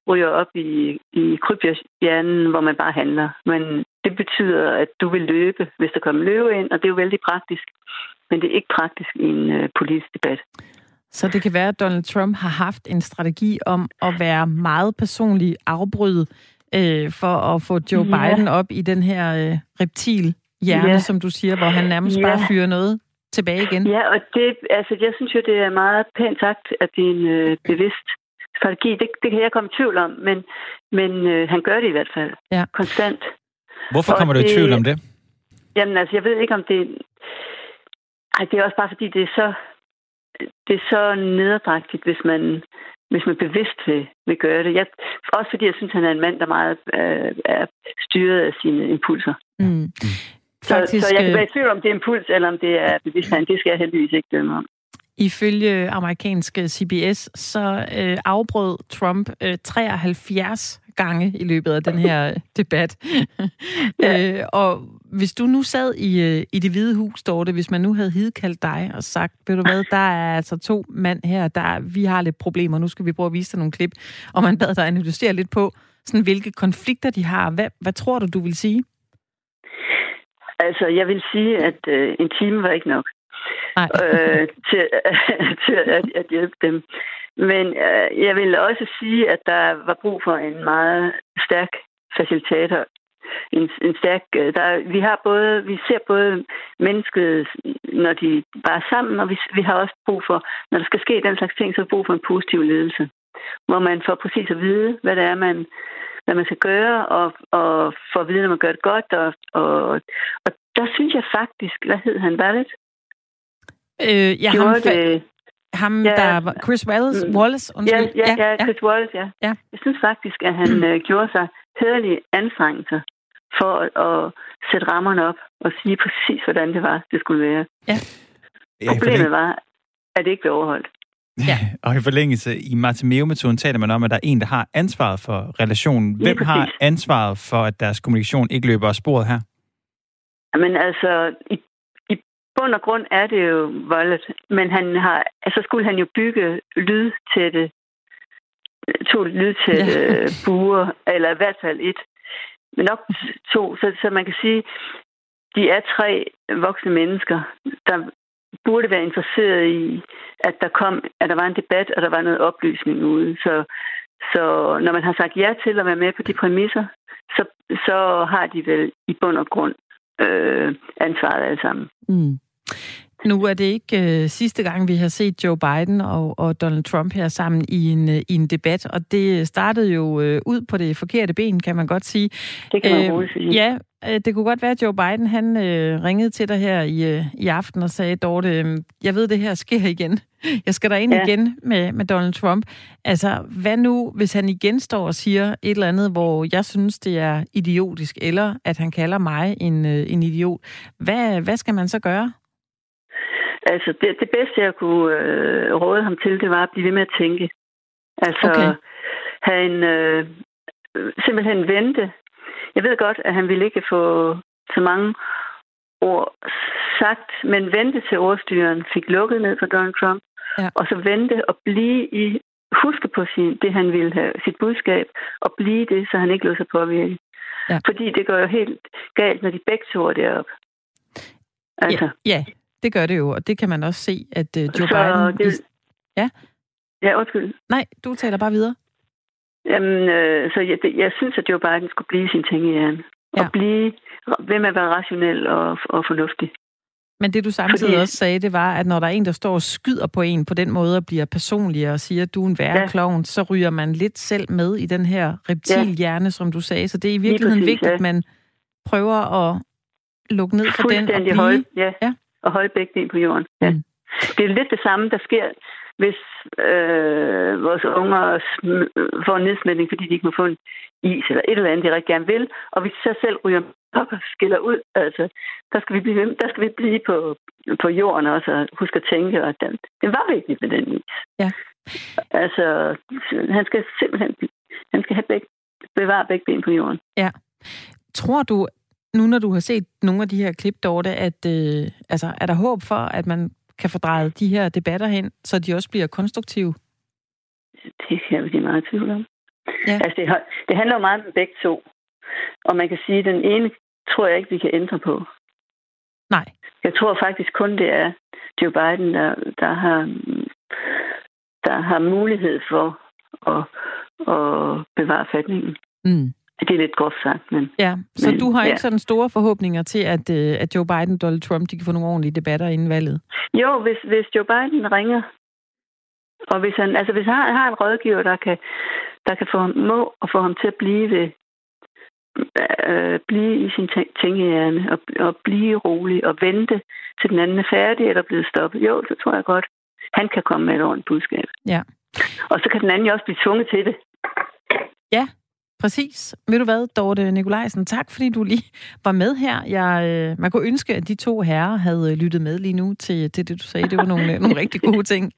ryger op i, i krybdyrshjernen, hvor man bare handler. Men det betyder, at du vil løbe, hvis der kommer løve ind, og det er jo vældig praktisk. Men det er ikke praktisk i en uh, politisk debat. Så det kan være, at Donald Trump har haft en strategi om at være meget personlig afbrydet øh, for at få Joe ja. Biden op i den her øh, reptil hjerne, ja. som du siger, hvor han nærmest ja. bare fyrer noget tilbage igen. Ja, og det, altså, jeg synes jo, det er meget pænt sagt, at det er en øh, bevidst strategi. Det, det kan jeg komme i tvivl om, men, men øh, han gør det i hvert fald. Ja. Konstant. Hvorfor kommer og du i tvivl om det? Jamen altså, jeg ved ikke, om det... Ej, det er også bare fordi, det er så, det er så nederdrægtigt, hvis man, hvis man bevidst vil, vil gøre det. Jeg, også fordi jeg synes, han er en mand, der meget øh, er styret af sine impulser. Mm. Faktisk, så, så jeg kan øh, være i tvivl om det er impuls, eller om det er bevidsthed. Det skal jeg heldigvis ikke dømme om. Ifølge amerikanske CBS, så øh, afbrød Trump øh, 73 gange i løbet af den her debat. ja. øh, og hvis du nu sad i, øh, i det hvide hus, Dorte, hvis man nu havde hidkaldt dig og sagt, ved du hvad, der er altså to mand her, der vi har lidt problemer, nu skal vi prøve at vise dig nogle klip, og man bad dig analysere lidt på, sådan, hvilke konflikter de har. Hvad, hvad tror du, du vil sige? Altså, jeg vil sige, at øh, en time var ikke nok øh, til, til at, at hjælpe dem. Men øh, jeg vil også sige, at der var brug for en meget stærk facilitator. En, en stærk, øh, der, vi har både, vi ser både mennesket, når de bare er sammen, og vi, vi har også brug for, når der skal ske den slags ting, så er brug for en positiv ledelse. Hvor man får præcis at vide, hvad det er, man, hvad man skal gøre, og, og får at vide, når man gør det godt. Og, og, og der synes jeg faktisk, hvad hed han, Ballet? Øh, ja, ham, det, ham ja, der var Chris Wallace, mm. Wallace undskyld. Ja, ja, ja, Chris ja. Wallace, ja. ja. Jeg synes faktisk, at han mm. gjorde sig hederlige anstrengelser for at, at sætte rammerne op og sige præcis, hvordan det var, det skulle være. Ja. Problemet var, at det ikke blev overholdt. Ja. og i forlængelse i Martimeo-metoden taler man om, at der er en, der har ansvaret for relationen. Hvem har ansvaret for, at deres kommunikation ikke løber af sporet her? Men altså, i bund og grund er det jo voldet, men han har, altså skulle han jo bygge lydtætte, to lydtætte ja. buer, eller i hvert fald et, men nok to, så, så man kan sige, de er tre voksne mennesker, der burde være interesseret i, at der kom, at der var en debat, og der var noget oplysning ude. Så, så når man har sagt ja til at være med på de præmisser, så, så har de vel i bund og grund øh, ansvaret alle sammen. Mm. Nu er det ikke øh, sidste gang, vi har set Joe Biden og, og Donald Trump her sammen i en, øh, i en debat, og det startede jo øh, ud på det forkerte ben, kan man godt sige. Det kan man øh, sige. Ja, øh, det kunne godt være, at Joe Biden han øh, ringede til dig her i, øh, i aften og sagde, Dorte, øh, jeg ved, det her sker igen. Jeg skal ind ja. igen med, med Donald Trump. Altså, hvad nu, hvis han igen står og siger et eller andet, hvor jeg synes, det er idiotisk, eller at han kalder mig en, øh, en idiot. Hvad, hvad skal man så gøre? Altså, det, det bedste, jeg kunne øh, råde ham til, det var at blive ved med at tænke. Altså, Okay. have en, øh, simpelthen vente. Jeg ved godt, at han ville ikke få så mange ord sagt, men vente til ordstyren fik lukket ned for Donald Trump, Ja. og så vente og blive i, huske på sin, det, han ville have, sit budskab, og blive det, så han ikke lod sig påvirke. Ja. Fordi det går jo helt galt, når de begge to er deroppe. Altså, Ja, ja, det gør det jo, og det kan man også se, at uh, Joe Så Biden... det- Ja. ja, undskyld. Nej, du taler bare videre. Jamen, øh, så jeg, jeg synes, at Joe Biden skulle blive sin ting i hjernen. Ja. Og blive ved med at være rationel og, og fornuftig. Men det du samtidig Fordi- også sagde, det var, at når der er en, der står og skyder på en på den måde og bliver personlig og siger, at du er en værre Ja. klovn, så ryger man lidt selv med i den her reptilhjerne, som du sagde. Så det er i virkeligheden præcis, vigtigt, ja. at man prøver at lukke ned for den og blive... holde, ja, Ja. Og holde begge ben på jorden. Ja. Mm. Det er lidt det samme, der sker, hvis øh, vores unger får en nedsmætning, fordi de ikke må få en is eller et eller andet, de rigtig gerne vil, og hvis de så selv ryger op og skiller ud, altså, der skal vi blive, der skal vi blive på, på jorden også, og huske at tænke, at den, det var vigtigt med den is. Ja. Altså, han skal simpelthen han skal have begge, bevare begge ben på jorden. Tror du, nu når du har set nogle af de her klip, Dorte, at øh, altså, er der håb for, at man kan få drejet de her debatter hen, så de også bliver konstruktive? Det kan jeg blive meget tvivl om. Ja. Altså, det, det handler jo meget om begge to. Og man kan sige, at den ene tror jeg ikke, vi kan ændre på. Nej. Jeg tror faktisk kun, det er Joe Biden, der, der, har, der har mulighed for at, at bevare fatningen. Mm. Det er lidt groft sagt, men Ja, så Men, du har ja. ikke sådan store forhåbninger til, at, øh, at Joe Biden og Donald Trump de kan få nogle ordentlige debatter inden valget? jo, hvis, hvis Joe Biden ringer, og hvis han, altså hvis han har en rådgiver, der kan, der kan få ham, må og få ham til at blive ved, øh, blive i sin tæ- tænkehjerne og, og blive rolig og vente til den anden er færdig eller blevet stoppet. Jo, så tror jeg godt, han kan komme med et ordentligt budskab. Ja. Og så kan den anden jo også blive tvunget til det. Præcis. Ved du hvad, Dorte Nikolajsen, tak fordi du lige var med her. Jeg, øh, man kunne ønske, at de to herrer havde øh, lyttet med lige nu til, til det, du sagde. Det var nogle, øh, nogle rigtig gode ting.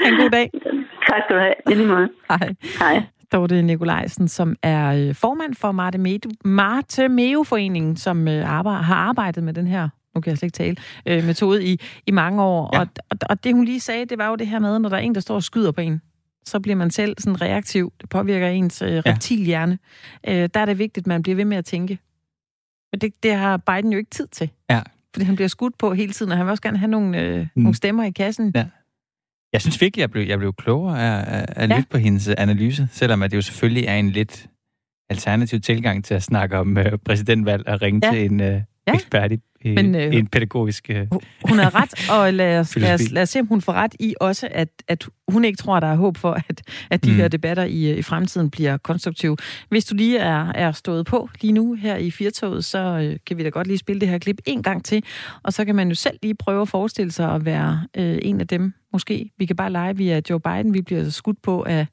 Ha' en god dag. Tak skal du have. I lige måde. Hej. Hej. Dorte Nikolajsen, som er øh, formand for Marte, Medu, Marte Meo-foreningen, som arbejder, har arbejdet med den her nu kan jeg slet ikke tale, øh, metode i, i mange år. Ja. Og, og, og det, hun lige sagde, det var jo det her med, når der er en, der står og skyder på en, så bliver man selv sådan reaktiv. Det påvirker ens øh, reptilhjerne. Øh, der er det vigtigt, at man bliver ved med at tænke. Men det, det har Biden jo ikke tid til. Ja. Fordi han bliver skudt på hele tiden, og han vil også gerne have nogle, øh, mm. nogle stemmer i kassen. Ja. Jeg synes virkelig, jeg blev, jeg blev klogere af, af at Ja. lytte på hendes analyse, selvom at det jo selvfølgelig er en lidt alternativ tilgang til at snakke om øh, præsidentvalg og ringe Ja. til en øh, Ja. ekspert i, i, Men, øh, øh, en pædagogisk... Øh, Hun har ret, og lad os, lad, os, lad os se, om hun får ret i også, at, at hun ikke tror, at der er håb for, at, at de mm. Her debatter i, i fremtiden bliver konstruktive. Hvis du lige er, er stået på lige nu her i Firtoget, så øh, kan vi da godt lige spille det her klip en gang til, og så kan man jo selv lige prøve at forestille sig at være øh, en af dem. Måske vi kan bare lege, vi er Joe Biden, vi bliver skudt på af,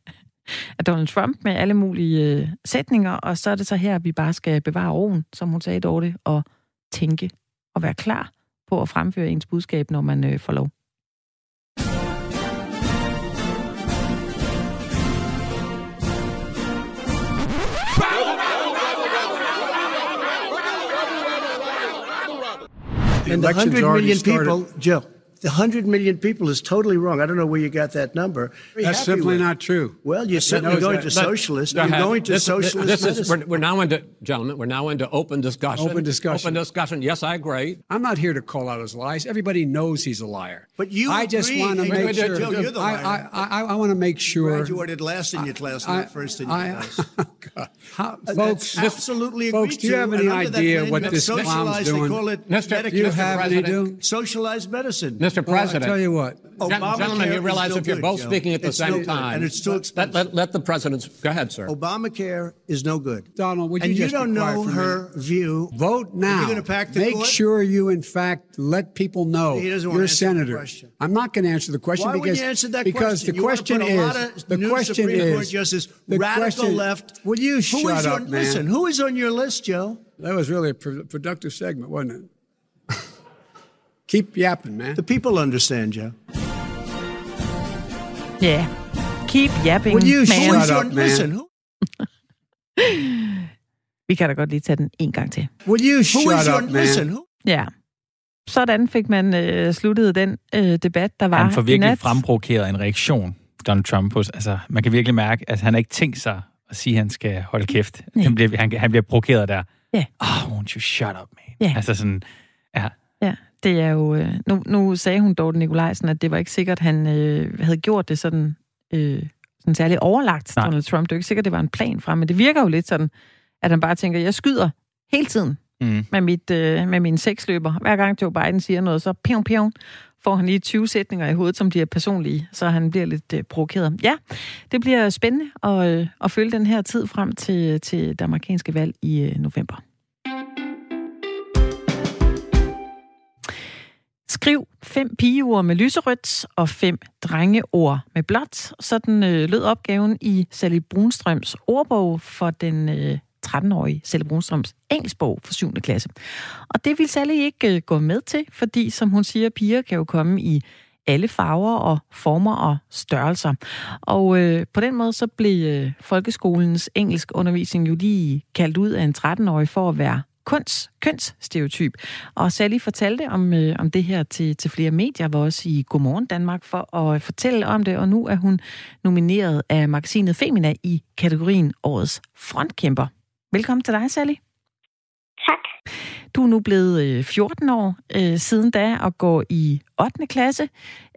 af Donald Trump med alle mulige øh, sætninger, og så er det så her, at vi bare skal bevare roen, som hun sagde, Dorte, og tænke og være klar på at fremføre ens budskab, når man øh, får lov. The And the election's 100 already million people, Joe, the 100 million people is totally wrong. I don't know where you got that number. Very That's simply with. not true. Well, you're certainly knows going that. to But- socialist. Go You're ahead. going to This- socialist This is, we're, we're now into, gentlemen, we're now into open discussion. Open discussion. Open discussion. Yes, I agree. I'm not here to call out his lies. Everybody knows he's a liar. But you I just want to make sure. Joe, you're the I, liar. I, I, I want to make sure. You graduated last in your class, I- not first in your I- class. God. How, Uh, folks, that's absolutely folks, agreed do you have any And under that idea what of this clown's socialized, doing? They call it Mr. medical- you have any do? socialized medicine. Mr. Well, I President. tell you what. Obamacare Gentlemen, you realize if you're good, both Joe. speaking at the It's same good, time. and it's too let, expensive. let, let the president's. Go ahead, sir. Obamacare is no good. Donald, would you and you just be don't know for a her view. Vote now. You're going to pack the Make court? sure you, in fact, let people know He doesn't want you're a to the senator. I'm not going to answer the question Why because wouldn't you answer that because question? the You question put a is lot of the new question Supreme is Court justice, the radical question, left. Will you shut up, on, man? Listen, who is on your list, Joe? That was really a productive segment, wasn't it? Keep yapping, man. The people understand. Ja. Yeah. Keep yapping, Will you man. shut up, up, man. listen? Who, Vi kan da godt lige tage den en gang til. Will you who shut is your, up, man? listen? Who, Ja. Sådan fik man øh, sluttet den øh, debat, der var Han får virkelig nat. fremprovokeret en reaktion, Donald Trump. Hos, altså, man kan virkelig mærke, at han har ikke tænkt sig at sige, at han skal holde kæft. Nej. Han bliver, han, han bliver provokeret der. Ja. Oh, won't you shut up, man. Ja. Altså sådan, ja. Ja, det er jo... Øh, nu, nu sagde hun, Dorte Nikolajsen, at det var ikke sikkert, han øh, havde gjort det sådan, øh, sådan særligt overlagt, Nej. Donald Trump. Det er jo ikke sikkert, det var en plan fra, men det virker jo lidt sådan, at han bare tænker, jeg skyder hele tiden Mm. med, mit, øh, med min seksløber. Hver gang Joe Biden siger noget, så pion, pion, får han lige 20 sætninger i hovedet, som bliver personlige, så han bliver lidt øh, provokeret. Ja, det bliver spændende at, øh, at følge den her tid frem til, til det amerikanske valg i øh, november. Skriv fem pigeord med lyserødt og fem drengeord med blåt. Sådan øh, lød opgaven i Sally Brunstrøms ordbog for den øh, 13-årige Sally Brunstrøms engelskbog for 7. klasse. Og det vil Sally ikke øh, gå med til, fordi, som hun siger, piger kan jo komme i alle farver og former og størrelser. Og øh, på den måde så blev øh, folkeskolens engelskundervisning jo lige kaldt ud af en 13-årig for at være kunst, kønsstereotyp. Og Sally fortalte om, øh, om det her til, til flere medier, var også i Godmorgen Danmark, for at fortælle om det, og nu er hun nomineret af magasinet Femina i kategorien Årets Frontkæmper. Velkommen til dig, Sally. Tak. Du er nu blevet øh, 14 år øh, siden da og går i 8. klasse.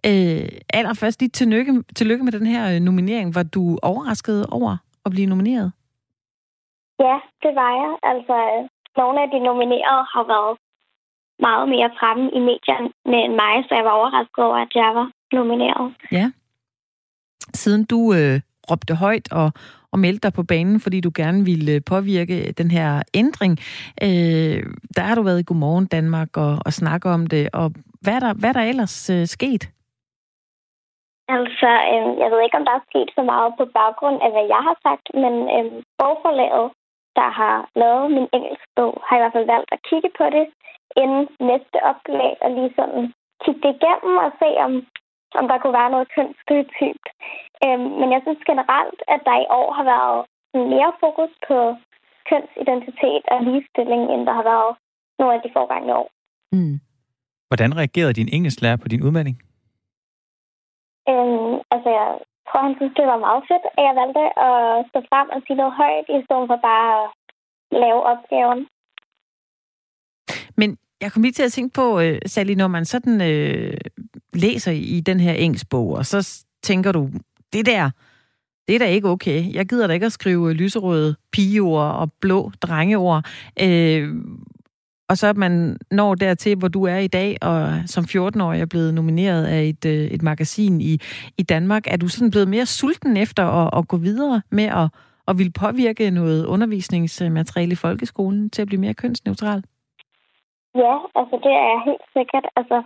Øh, allerførst lige tillykke, tillykke med den her øh, nominering. Var du overrasket over at blive nomineret? Ja, det var jeg. Altså, øh, nogle af de nominerede har været meget mere fremme i medierne end mig, så jeg var overrasket over, at jeg var nomineret. Ja. Siden du øh, råbte højt og, og meldte dig på banen, fordi du gerne ville øh, påvirke den her ændring, øh, der har du været i Godmorgen Danmark og, og snakke om det. Og hvad er der, hvad er der ellers øh, sket? Altså, øh, jeg ved ikke, om der er sket så meget på baggrund af, hvad jeg har sagt, men øh, bogforlaget, der har lavet min engelsk bog, har i hvert fald valgt at kigge på det inden næste oplag, og lige sådan kigge det igennem og se, om, om der kunne være noget kønsstereotypt. Øhm, men jeg synes generelt, at der i år har været mere fokus på kønsidentitet og ligestilling, end der har været nogle af de forgangne år. Mm. Hvordan reagerede din engelsklærer på din udmelding? Øhm, altså, jeg tror, han synes, det var meget fedt, at jeg valgte at stå frem og sige noget højt, i stedet for bare at lave opgaven. Men jeg kom lige til at tænke på, øh, Sally, når man sådan øh, læser i den her engelskbog, og så tænker du, det der, det er da ikke okay. Jeg gider da ikke at skrive lyserøde pigeord og blå drengeord. Øh, og så at man når dertil, hvor du er i dag, og som 14-årig er blevet nomineret af et, øh, et magasin i, i Danmark. Er du sådan blevet mere sulten efter at, at gå videre med at, at ville påvirke noget undervisningsmateriale i folkeskolen til at blive mere kønsneutral? Ja, altså det er jeg helt sikkert. Altså,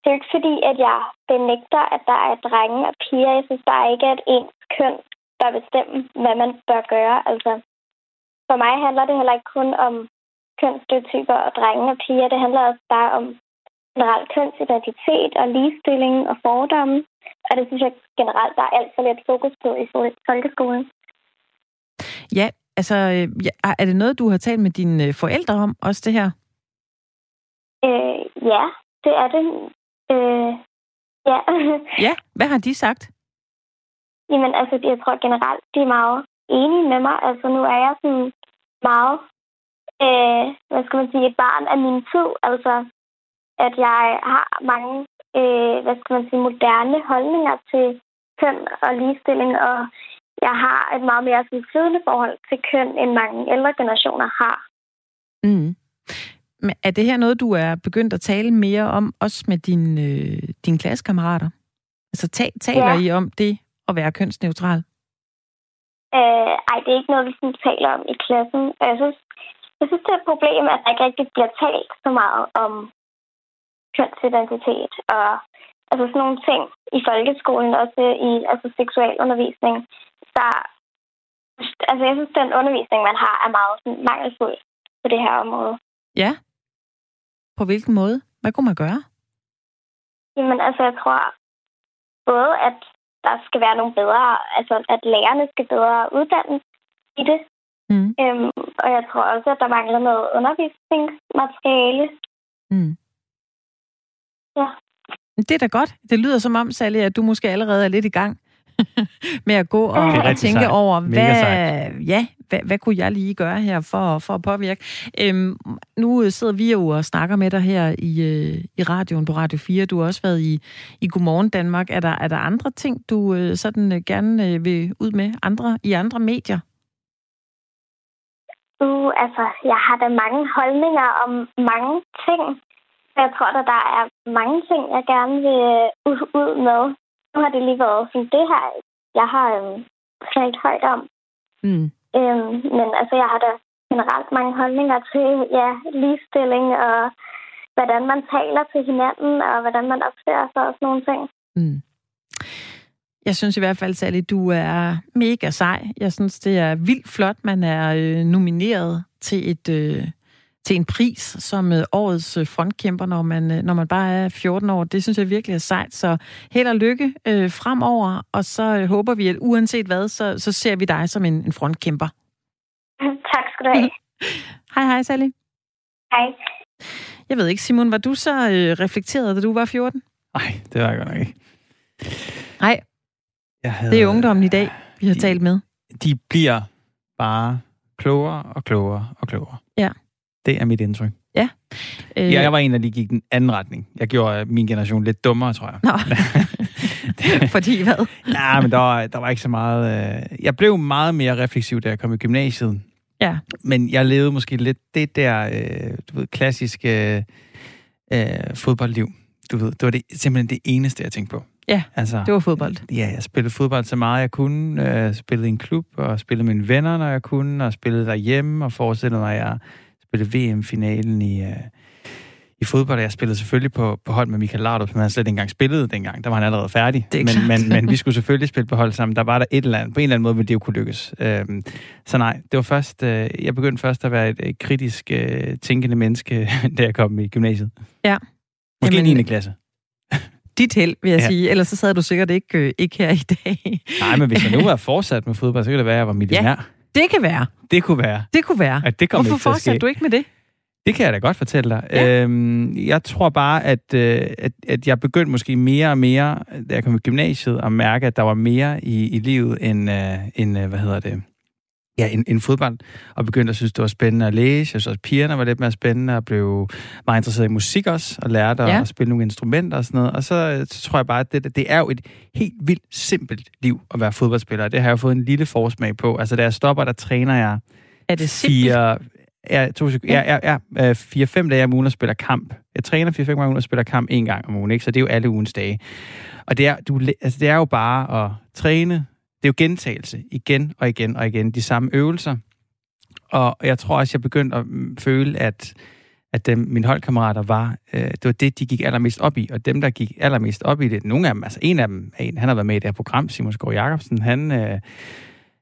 det er jo ikke fordi, at jeg benægter, at der er drenge og piger. Jeg synes bare ikke, at ens køn bør bestemme, hvad man bør gøre. Altså, for mig handler det heller ikke kun om kønsstereotyper og drenge og piger. Det handler også bare om generelt kønsidentitet og ligestilling og fordomme. Og det synes jeg generelt, der er alt for lidt fokus på i fol- folkeskolen. Ja, altså, er det noget, du har talt med dine øh, forældre om, også det her? Øh, ja, det er det. Øh, ja. Ja, hvad har de sagt? Jamen, altså, jeg tror generelt, de er meget enige med mig. Altså, nu er jeg sådan meget, øh, hvad skal man sige, et barn af min tid. Altså, at jeg har mange, øh, hvad skal man sige, moderne holdninger til køn og ligestilling, og jeg har et meget mere sådan, flydende forhold til køn, end mange ældre generationer har. Mm. Men er det her noget, du er begyndt at tale mere om, også med dine, øh, dine klassekammerater? Altså ta- taler Ja. I om det at være kønsneutral? Øh, ej, det er ikke noget, vi sådan taler om i klassen. Og jeg synes, jeg synes, det er et problem, at der ikke rigtig bliver talt så meget om kønsidentitet og altså sådan nogle ting i folkeskolen, også i altså seksualundervisning. Der, altså jeg synes, den undervisning, man har, er meget sådan, mangelfuld på det her område. Ja. På hvilken måde? Hvad kunne man gøre? Jamen, altså, jeg tror både, at der skal være nogle bedre, altså, at lærerne skal bedre uddannes i det. Mm. Øhm, og jeg tror også, at der mangler noget undervisningsmateriale. Mm. Ja. Det er da godt. Det lyder som om, Sally, at du måske allerede er lidt i gang med at gå og, og tænke sejt. over, hvad, ja, hvad, hvad kunne jeg lige gøre her for, for at påvirke? Øhm, nu sidder vi jo og snakker med dig her i, øh, i radioen på Radio 4. Du har også været i, i Godmorgen Danmark. Er der, er der andre ting, du øh, sådan øh, gerne øh, vil ud med andre i andre medier? Uh, altså, jeg har da mange holdninger om mange ting. Jeg tror, at der er mange ting, jeg gerne vil ud, ud med. Nu har det lige været sådan det her, jeg har øhm, talt højt om. Mm. Øhm, men altså, jeg har da generelt mange holdninger til ja, ligestilling og hvordan man taler til hinanden og hvordan man opfører sig og sådan nogle ting. Mm. Jeg synes i hvert fald, Sally, du er mega sej. Jeg synes, det er vildt flot, man er øh, nomineret til et øh, til en pris som øh, årets øh, frontkæmper, når man, øh, når man bare er 14 år. Det synes jeg virkelig er sejt. Så held og lykke øh, fremover, og så øh, håber vi, at uanset hvad, så, så ser vi dig som en, en frontkæmper. tak skal du have. Hej, hej, Sally. Hej. Jeg ved ikke, Simon, var du så øh, reflekteret, da du var 14? Nej, det var jeg godt nok ikke. Nej, Jeg havde, det er ungdommen i dag, vi har de- talt med. De bliver bare klogere og klogere og klogere. Ja. Det er mit indtryk. Øh, Ja, jeg var en, der lige gik den anden retning. Jeg gjorde øh, min generation lidt dummere, tror jeg. Nå, fordi hvad? Ja, men der var, der var ikke så meget... Øh... Jeg blev meget mere refleksiv, da jeg kom i gymnasiet. Ja. Men jeg levede måske lidt det der, øh, du ved, klassiske øh, fodboldliv. Du ved, det var det, simpelthen det eneste, jeg tænkte på. Ja, altså, det var fodbold. Ja, jeg spillede fodbold så meget, jeg kunne. Jeg spillede i en klub, og spillede med mine venner, når jeg kunne, og spillede derhjemme, og forestillede mig, at jeg spillede VM-finalen i, øh, i fodbold. Jeg spillede selvfølgelig på, på hold med Michael Laudrup, som han slet ikke engang spillede dengang. Der var han allerede færdig. Men, klart. men, men vi skulle selvfølgelig spille på hold sammen. Der var der et eller andet. På en eller anden måde ville det jo kunne lykkes. Øhm, så nej, det var først... Øh, jeg begyndte først at være et, kritisk øh, tænkende menneske, da jeg kom i gymnasiet. Ja. Måske Jamen, i 9. klasse. Dit held, vil jeg Ja. sige. Ellers så sad du sikkert ikke, øh, ikke her i dag. Nej, men hvis jeg nu var fortsat med fodbold, så kunne det være, at jeg var millionær. Ja. Det kan være. Det kunne være. Det kunne være. At det kom Hvorfor fortsatte du ikke med det? Det kan jeg da godt fortælle dig. Ja. Øhm, jeg tror bare, at, øh, at, at jeg begyndte måske mere og mere, da jeg kom i gymnasiet, at mærke, at der var mere i, i livet end, øh, end øh, hvad hedder det, ja, en, en fodbold, og begyndte at synes, det var spændende at læse. Jeg synes også, pigerne var lidt mere spændende, og blev meget interesseret i musik også, og lærte ja. At spille nogle instrumenter og sådan noget. Og så, øh, så tror jeg bare, at det, det er jo et helt vildt simpelt liv at være fodboldspiller, og det har jeg fået en lille forsmag på. Altså, da jeg stopper, der træner jeg Er det simpelt? fire, ja, to sek- ja, ja, ja, øh, fire-fem dage om ugen og spiller kamp. Jeg træner fire-fem gange om ugen og spiller kamp en gang om ugen, ikke? så det er jo alle ugens dage. Og det er, du, altså, det er jo bare at træne. Det er jo gentagelse igen og igen og igen. De samme øvelser. Og jeg tror også, jeg begyndte at mm, føle, at, at dem, mine holdkammerater var, øh, det var det, de gik allermest op i. Og dem, der gik allermest op i det, nogle af dem, altså en af dem, en, han har været med i det her program, Simon Skov Jacobsen, han, øh,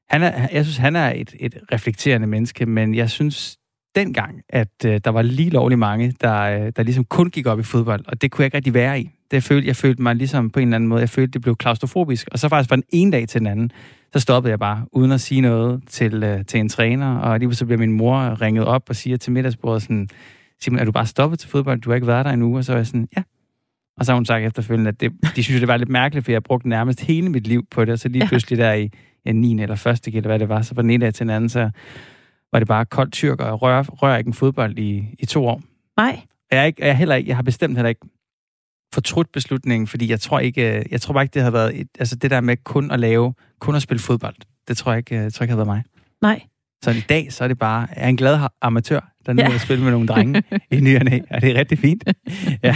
han er, jeg synes, han er et, et reflekterende menneske, men jeg synes dengang, at øh, der var lige lovligt mange, der, øh, der ligesom kun gik op i fodbold, og det kunne jeg ikke rigtig være i. Det følte, jeg følte mig ligesom på en eller anden måde, jeg følte, det blev klaustrofobisk, og så faktisk fra den ene dag til den anden, så stoppede jeg bare, uden at sige noget til, øh, til en træner, og lige så bliver min mor ringet op og siger til middagsbordet sådan, Simon, er du bare stoppet til fodbold? Du har ikke været der endnu, og så er jeg sådan, ja. Og så har hun sagt efterfølgende, at det, de synes, det var lidt mærkeligt, for jeg brugte nærmest hele mit liv på det, og så lige pludselig der i ja, 9. eller 1. eller hvad det var, så fra den ene dag til den anden, så var det bare koldt tyrk, og jeg rører, rører ikke en fodbold i, i to år. Nej. Jeg, er ikke, jeg, er heller ikke, jeg har bestemt heller ikke fortrudt beslutningen, fordi jeg tror ikke, øh, jeg tror bare ikke, det har været, et, altså det der med kun at lave, kun at spille fodbold, det tror jeg ikke, jeg tror ikke har været mig. Nej. Så i dag, så er det bare, jeg er en glad amatør, der nu Ja. at spille med nogle drenge i ny og og det er rigtig fint. Ja.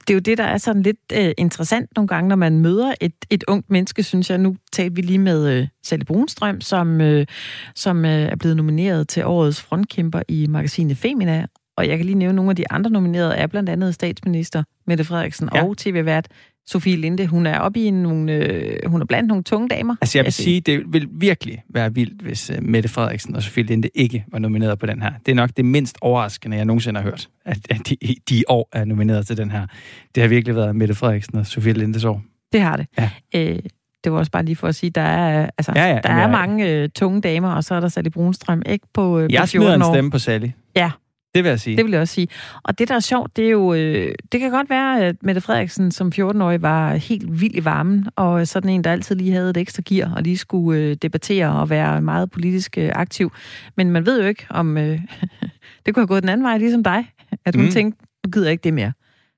Det er jo det, der er sådan lidt øh, interessant nogle gange, når man møder et, et ungt menneske, synes jeg. Nu talte vi lige med øh, Sally Brunstrøm, som, øh, som øh, er blevet nomineret til årets frontkæmper i magasinet Femina. Og jeg kan lige nævne nogle af de andre nominerede er blandt andet statsminister Mette Frederiksen ja. og tv-vært Sofie Linde. Hun er oppe i nogle, øh, hun er blandt nogle tunge damer. Altså jeg vil sige, det vil virkelig være vildt, hvis uh, Mette Frederiksen og Sofie Linde ikke var nomineret på den her. Det er nok det mindst overraskende, jeg nogensinde har hørt, at, at de, de i år er nomineret til den her. Det har virkelig været Mette Frederiksen og Sofie Lindes år. Det har det. Ja. Øh, det var også bare lige for at sige, der er, altså, Ja, ja, der er jeg- mange øh, tunge damer, og så er der Sally Brunstrøm, ikke på, øh, på Jeg smider 14 en stemme på Sally. Ja. Det vil jeg sige. Det vil jeg også sige. Og det, der er sjovt, det er jo... Øh, det kan godt være, at Mette Frederiksen som 14-årig var helt vild i varmen, og sådan en, der altid lige havde et ekstra gear, og lige skulle øh, debattere og være meget politisk øh, aktiv. Men man ved jo ikke, om... Øh, det kunne have gået den anden vej, ligesom dig. At hun Mm. tænkte, nu gider ikke det mere.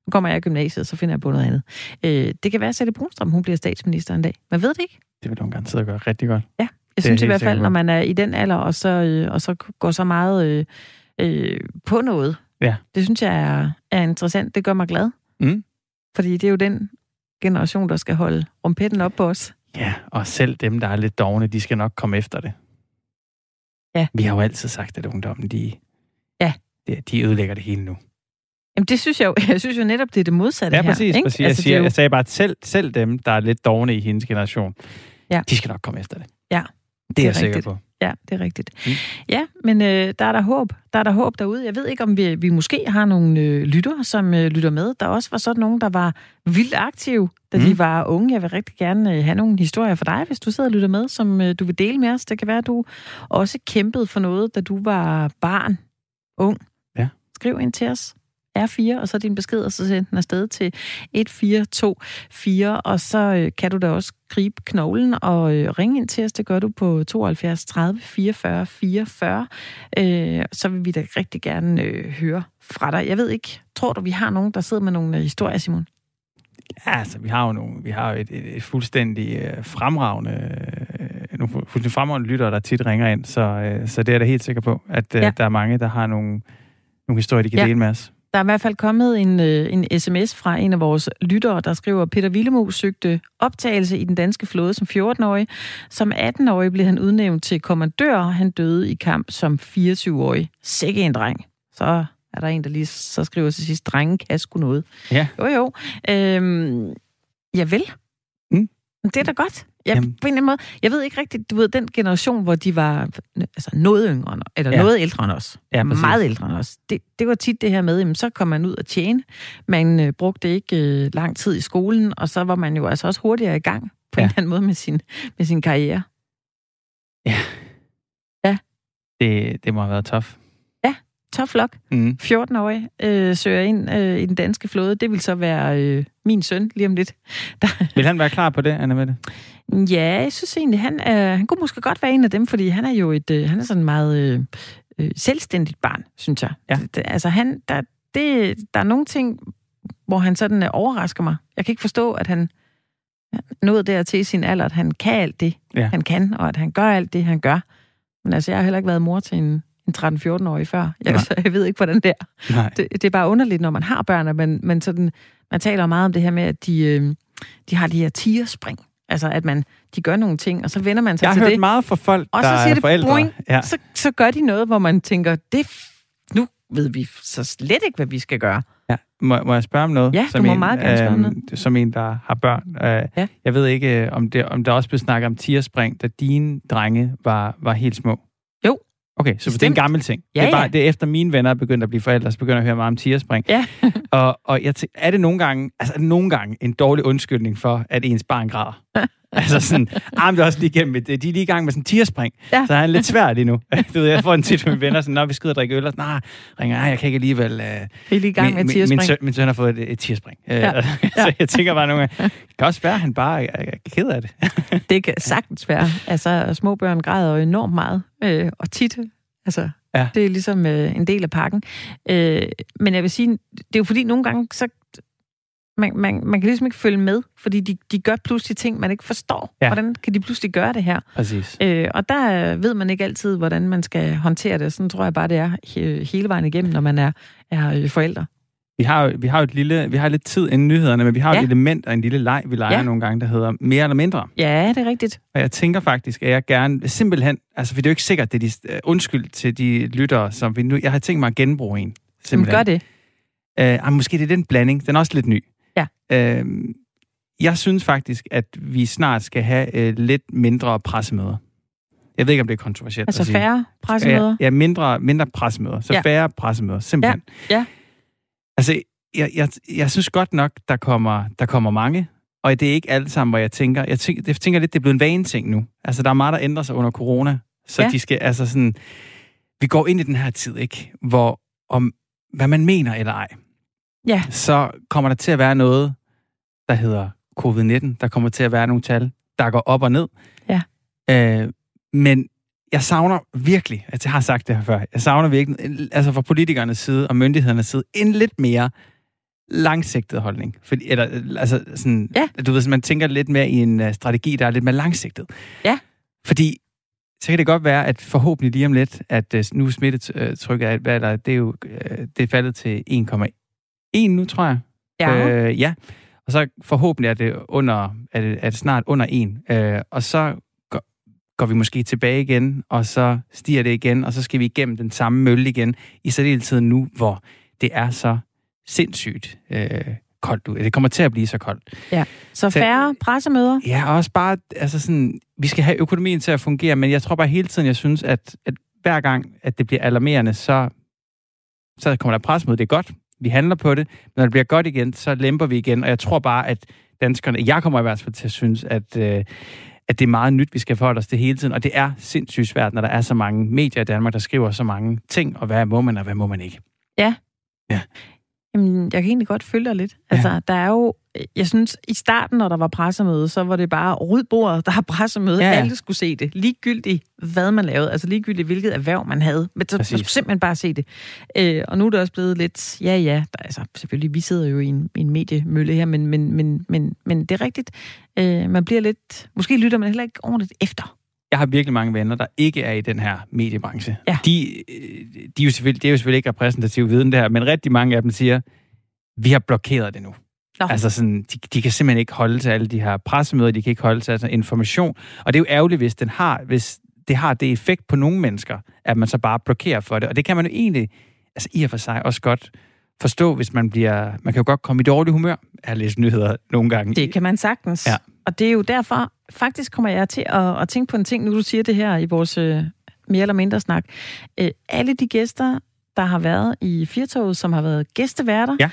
Nu kommer jeg i gymnasiet, så finder jeg på noget andet. Øh, det kan være, at Sally Brunstrøm, hun bliver statsminister en dag. Man ved det ikke. Det vil hun garanteret gøre rigtig godt. Jeg jeg synes i hvert fald, når man er i den alder, og så, øh, og så går så meget øh, øh, på noget, Ja. det synes jeg er, er interessant. Det gør mig glad. Mm. Fordi det er jo den generation, der skal holde rumpetten op på os. Ja, og selv dem, der er lidt dogne, de skal nok komme efter det. Ja. Vi har jo altid sagt, at ungdommen, de, Ja. de, de ødelægger det hele nu. Jamen det synes jeg jo, jeg synes jo netop, det er det modsatte Ja, her. præcis. ikke? præcis. Jeg, Altså, det siger, er jo- jeg sagde bare, at selv, selv dem, der er lidt dogne i hendes generation, Ja. de skal nok komme efter det. Ja, Det er, jeg er sikker rigtigt. på. Ja, det er rigtigt. Mm. Ja, men øh, der er der håb. Der er der håb derude. Jeg ved ikke, om vi, vi måske har nogle øh, lyttere, som øh, lytter med. Der også var sådan nogen, der var vildt aktive, da. Mm. de var unge. Jeg vil rigtig gerne øh, have nogle historier for dig, hvis du sidder og lytter med, som øh, du vil dele med os. Det kan være, at du også kæmpede for noget, da du var barn, ung. Ja. Skriv ind til os. R4, og så din besked, og så send den afsted til 1424, og så øh, kan du da også gribe knoglen og øh, ringe ind til os. Det gør du på 72 30 44 44. Øh, så vil vi da rigtig gerne øh, høre fra dig. Jeg ved ikke, tror du, vi har nogen, der sidder med nogle øh, historier, Simon? Ja, altså, vi har jo, nogle, vi har jo et, et, et fuldstændig øh, fremragende, øh, nogle fu- fuldstændig fremragende lyttere, der tit ringer ind, så, øh, så det er jeg da helt sikker på, at øh, ja. der er mange, der har nogle, nogle historier, de kan Ja. dele med os. Der er i hvert fald kommet en, øh, en sms fra en af vores lyttere, der skriver, Peter Villemo søgte optagelse i den danske flåde som 14-årig. Som 18-årig blev han udnævnt til kommandør, og han døde i kamp som 24-årig. Sikke en dreng. Så er der en, der lige så skriver til sidst, drengen kan sgu noget. Ja. Jo, jo. Øhm, ja vel. Mm. Det er da godt. Jeg, Jamen. på en eller anden måde. Jeg ved ikke rigtigt, du ved, den generation, hvor de var altså noget yngre, eller Ja. ja. noget ældre end os. Ja, præcis. Meget ældre end os. Det, det var tit det her med, jamen, så kom man ud og tjene. Man øh, brugte ikke øh, lang tid i skolen, og så var man jo altså også hurtigere i gang på ja. Ja. en eller anden måde med sin, med sin karriere. Det, det må have været tough. Tough luck. Mm. 14-årig øh, søger ind øh, i den danske flåde. Det vil så være øh, min søn lige om lidt. Vil han være klar på det, Anna Mette? Ja, jeg synes egentlig, han, er, han kunne måske godt være en af dem, fordi han er jo et, øh, han er sådan meget øh, øh, selvstændigt barn, synes jeg. Ja. Det, altså, han, der, det, der er nogle ting, hvor han sådan øh, overrasker mig. Jeg kan ikke forstå, at han nåede dertil i sin alder, at han kan alt det, Ja. han kan, og at han gør alt det, han gør. Men altså, jeg har heller ikke været mor til en, en 13-14-årig før. Jeg, Nej. så jeg ved ikke, hvordan det er. Nej. Det, det er bare underligt, når man har børn, at man, man, sådan, man taler meget om det her med, at de, øh, de har de her tigerspring. Altså, at man, de gør nogle ting, og så vender man sig Jeg har til hørt det. meget fra folk, Og der så siger er det forældre. boing, Ja. så, så gør de noget, hvor man tænker, det nu ved vi så slet ikke, hvad vi skal gøre. Ja. Må, må jeg spørge om noget? Ja, du må meget gerne spørge om noget. Som en, der har børn. Øh, Ja. Jeg ved ikke, øh, om, det, om der også blev snakket om tierspring, da dine drenge var, var helt små. Okay, så det er en Bestemt. gammel ting. Ja, det, er bare, ja. det er efter mine venner er begyndt at blive forældre, så begynder jeg at høre meget om tierspring. Ja. og og jeg tæ- er det nogle gange, altså er det nogle gange en dårlig undskyldning for, at ens barn græder? altså sådan, ah, men det er også lige igennem, et- de er lige i gang med sådan en tierspring, Ja. så er han lidt svær lige nu. du ved, jeg får en tit med mine venner, sådan, når vi skal ud og drikke øl, og sådan, nej, ringer, "Ej, jeg kan ikke alligevel... Øh, er lige i gang med min, min, tigerspring. min, søn, min søn har fået et, et tierspring. Ja. Ja. så jeg tænker bare nogle gange, det kan også være, at han bare er, er ked af det. Det kan sagtens være. Altså, små børn græder jo enormt meget, øh, og tit. Altså, Ja. det er ligesom øh, en del af pakken. Øh, men jeg vil sige, det er jo fordi, nogle gange, så man, man, man kan ligesom ikke følge med, fordi de, de gør pludselig ting, man ikke forstår. Ja. Hvordan kan de pludselig gøre det her? Præcis. Øh, og der ved man ikke altid, hvordan man skal håndtere det. Sådan tror jeg bare, det er he- hele vejen igennem, når man er, er øh, forældre. Vi har, jo- vi har jo et lille, vi har lidt tid inden nyhederne, men vi har ja. Et element og en lille leg, vi leger ja. Nogle gange, der hedder mere eller mindre. Ja, det er rigtigt. Og jeg tænker faktisk, at jeg gerne simpelthen, altså for det er jo ikke sikkert, det er de, uh, undskyld til de lyttere, som vi nu, jeg har tænkt mig at genbruge en. Men gør det. Uh, måske det er den blanding, den er også lidt ny. Uh, jeg synes faktisk, at vi snart skal have øh, lidt mindre pressemøder. Jeg ved ikke, om det er kontroversielt Altså at sige. færre pressemøder? Ja, ja mindre, mindre pressemøder. Så Ja. færre pressemøder, simpelthen. Ja, ja. Altså, jeg, jeg, jeg synes godt nok, der kommer, der kommer mange, og det er ikke alt sammen, hvor jeg tænker, jeg tænker, jeg tænker lidt, det er blevet en vaneting nu. Altså, der er meget, der ændrer sig under corona, så ja. de skal, altså sådan, vi går ind i den her tid, ikke? Hvor om, hvad man mener eller ej, Ja. så kommer der til at være noget, der hedder covid-19. Der kommer til at være nogle tal, der går op og ned. Ja. Øh, men jeg savner virkelig, altså jeg har sagt det her før, jeg savner virkelig, altså fra politikernes side og myndighedernes side, en lidt mere langsigtet holdning. Fordi, eller, altså sådan, Ja. du ved, man tænker lidt mere i en uh, strategi, der er lidt mere langsigtet. Ja. Fordi så kan det godt være, at forhåbentlig lige om lidt, at uh, nu smittetrykket er, hvad er der, det er jo uh, det er faldet til 1,1 nu, tror jeg. Ja. Øh, ja. Og så forhåbentlig er det, under, er det, er det snart under 1. Øh, og så går, går vi måske tilbage igen, og så stiger det igen, og så skal vi igennem den samme mølle igen, i særdeleshed nu, hvor det er så sindssygt øh, koldt ud. Det kommer til at blive så koldt. ja. Så Så- færre pressemøder? Ja, og også bare, altså sådan, vi skal have økonomien til at fungere, men jeg tror bare hele tiden, jeg synes, at, at hver gang, at det bliver alarmerende, så, så kommer der pres mod det er godt. Vi handler på det, men når det bliver godt igen, så lemper vi igen, og jeg tror bare, at danskerne, jeg kommer i hvert fald til at synes, at, øh, at det er meget nyt, vi skal forholde os til hele tiden, og det er sindssygt svært, når der er så mange medier i Danmark, der skriver så mange ting, og hvad må man, og hvad må man ikke. Jamen, jeg kan egentlig godt følge dig lidt. Altså, der er jo... Jeg synes, i starten, når der var pressemøde, så var det bare ryd bordet, der har pressemøde. Ja, Ja. ja. Alle skulle se det. Ligegyldigt, hvad man lavede. Altså ligegyldigt, hvilket erhverv man havde. Men så, man skulle simpelthen bare se det. Øh, og nu er det også blevet lidt... Ja, ja. Der, altså, selvfølgelig, vi sidder jo i en, i en mediemølle her, men, men, men, men, men det er rigtigt. Øh, man bliver lidt... Måske lytter man heller ikke ordentligt efter. Jeg har virkelig mange venner, der ikke er i den her mediebranche. Ja. De, øh, de er jo selvfølgelig, det er jo selvfølgelig ikke repræsentativ viden det her, men rigtig mange af dem siger, vi har blokeret det nu. Nå. Altså sådan, de, de kan simpelthen ikke holde til alle de her pressemøder, de kan ikke holde til altså information. Og det er jo ærgerligt, hvis, den har, hvis det har det effekt på nogle mennesker, at man så bare blokerer for det. Og det kan man jo egentlig, altså i og for sig også godt forstå, hvis man bliver, man kan jo godt komme i dårlig humør af at læse nyheder nogle gange. Det kan man sagtens. Ja. Og det er jo derfor, faktisk kommer jeg til at, at tænke på en ting, nu du siger det her i vores øh, mere eller mindre snak. Øh, alle de gæster, der har været i Firtoget, som har været gæsteværter, Ja.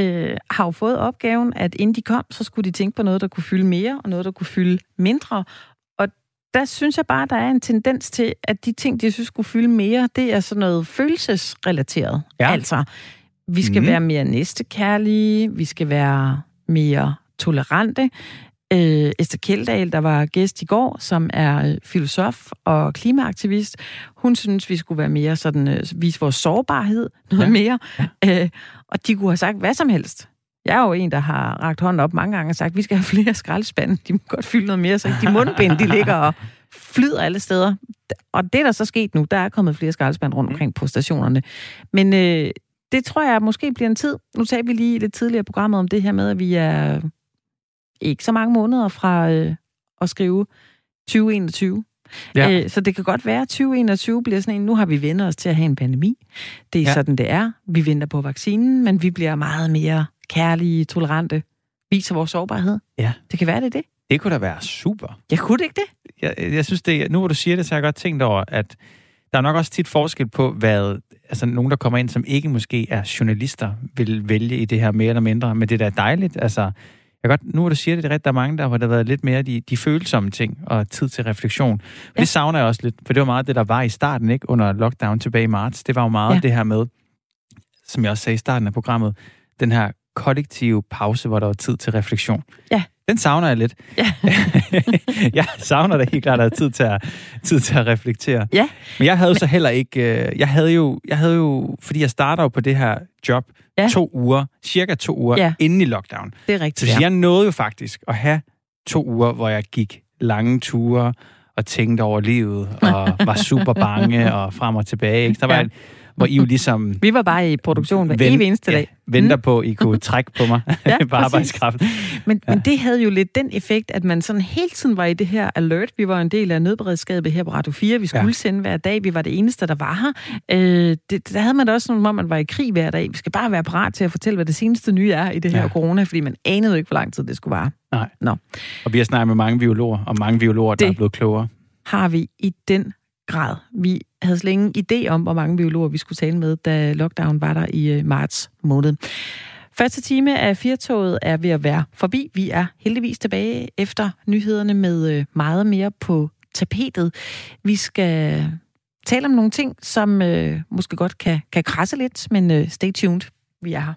øh, har jo fået opgaven, at inden de kom, så skulle de tænke på noget, der kunne fylde mere, og noget, der kunne fylde mindre. Og der synes jeg bare, der er en tendens til, at de ting, de synes skulle fylde mere, det er sådan noget følelsesrelateret. Ja. Altså, vi skal Mhm. være mere næstekærlige, vi skal være mere tolerante. Øh, Esther Kjeldahl, der var gæst i går, som er øh, filosof og klimaaktivist, hun synes, vi skulle være mere sådan, øh, vise vores sårbarhed noget Ja. mere. Øh, og de kunne have sagt hvad som helst. Jeg er jo en, der har rakt hånden op mange gange og sagt, vi skal have flere skraldespande. De må godt fylde noget mere, så ikke de mundbind, de ligger og flyder alle steder. Og det er der så sket nu. Der er kommet flere skraldespande rundt omkring på stationerne. Men øh, det tror jeg måske bliver en tid. Nu talte vi lige lidt tidligere i programmet om det her med, at vi er ikke så mange måneder fra øh, at skrive 2021. Ja. Øh, så det kan godt være, at 2021 bliver sådan en, nu har vi vendt os til at have en pandemi. Det er ja. Sådan, det er. Vi venter på vaccinen, men vi bliver meget mere kærlige, tolerante, viser vores sårbarhed. Ja. Det kan være, det det. Det kunne da være super. Jeg kunne det ikke det? jeg, jeg synes, det, nu hvor du siger det, så har jeg godt tænkt over, at der er nok også tit forskel på, hvad altså nogen, der kommer ind, som ikke måske er journalister, vil vælge i det her mere eller mindre. Men det er da dejligt. Altså, jeg godt, nu hvor du siger det, det er rigtigt, der er mange, der har der været lidt mere de, de følsomme ting og tid til refleksion. Ja. Ja. Det savner jeg også lidt, for det var meget det, der var i starten, ikke under lockdown tilbage i marts. Det var jo meget ja. det her med, som jeg også sagde i starten af programmet, den her kollektive pause, hvor der var tid til refleksion. Ja. Den savner jeg lidt. Ja. jeg savner da helt klart, at tid til at, tid til at reflektere. Ja. Men jeg havde jo så heller ikke... øh, Jeg havde jo, jeg havde jo... Fordi jeg starter jo på det her job Ja. to uger, cirka to uger, Ja. ja. inden i lockdown. Det er Så rigtigt. jeg nåede jo faktisk at have to uger, hvor jeg gik lange ture og tænkte over livet, og var super bange og frem og tilbage. Ikke? Der var Ja. ja. Hvor I jo ligesom Vi var bare i produktion hver Vent- evig eneste dag. venter på, at I kunne trække på mig Ja, på præcis. arbejdskraft. Men, ja. men det havde jo lidt den effekt, at man sådan hele tiden var i det her alert. Vi var en del af nødberedskabet her på Radio 4. Vi skulle Ja. sende hver dag. Vi var det eneste, der var her. Øh, det, der havde man da også sådan, om man var i krig hver dag. Vi skal bare være parat til at fortælle, hvad det seneste nye er i det her Ja. corona, fordi man anede jo ikke, hvor lang tid det skulle vare. Nej. Nå. Og vi har snakket med mange biologer, og mange biologer, der Det- er blevet klogere. Har vi i den grad. Vi havde slet ingen idé om, hvor mange biologer vi skulle tale med, da lockdown var der i øh, marts måned. Første time af Firtoget er ved at være forbi. Vi er heldigvis tilbage efter nyhederne med øh, meget mere på tapetet. Vi skal tale om nogle ting, som øh, måske godt kan, kan krasse lidt, men øh, stay tuned. Vi er her.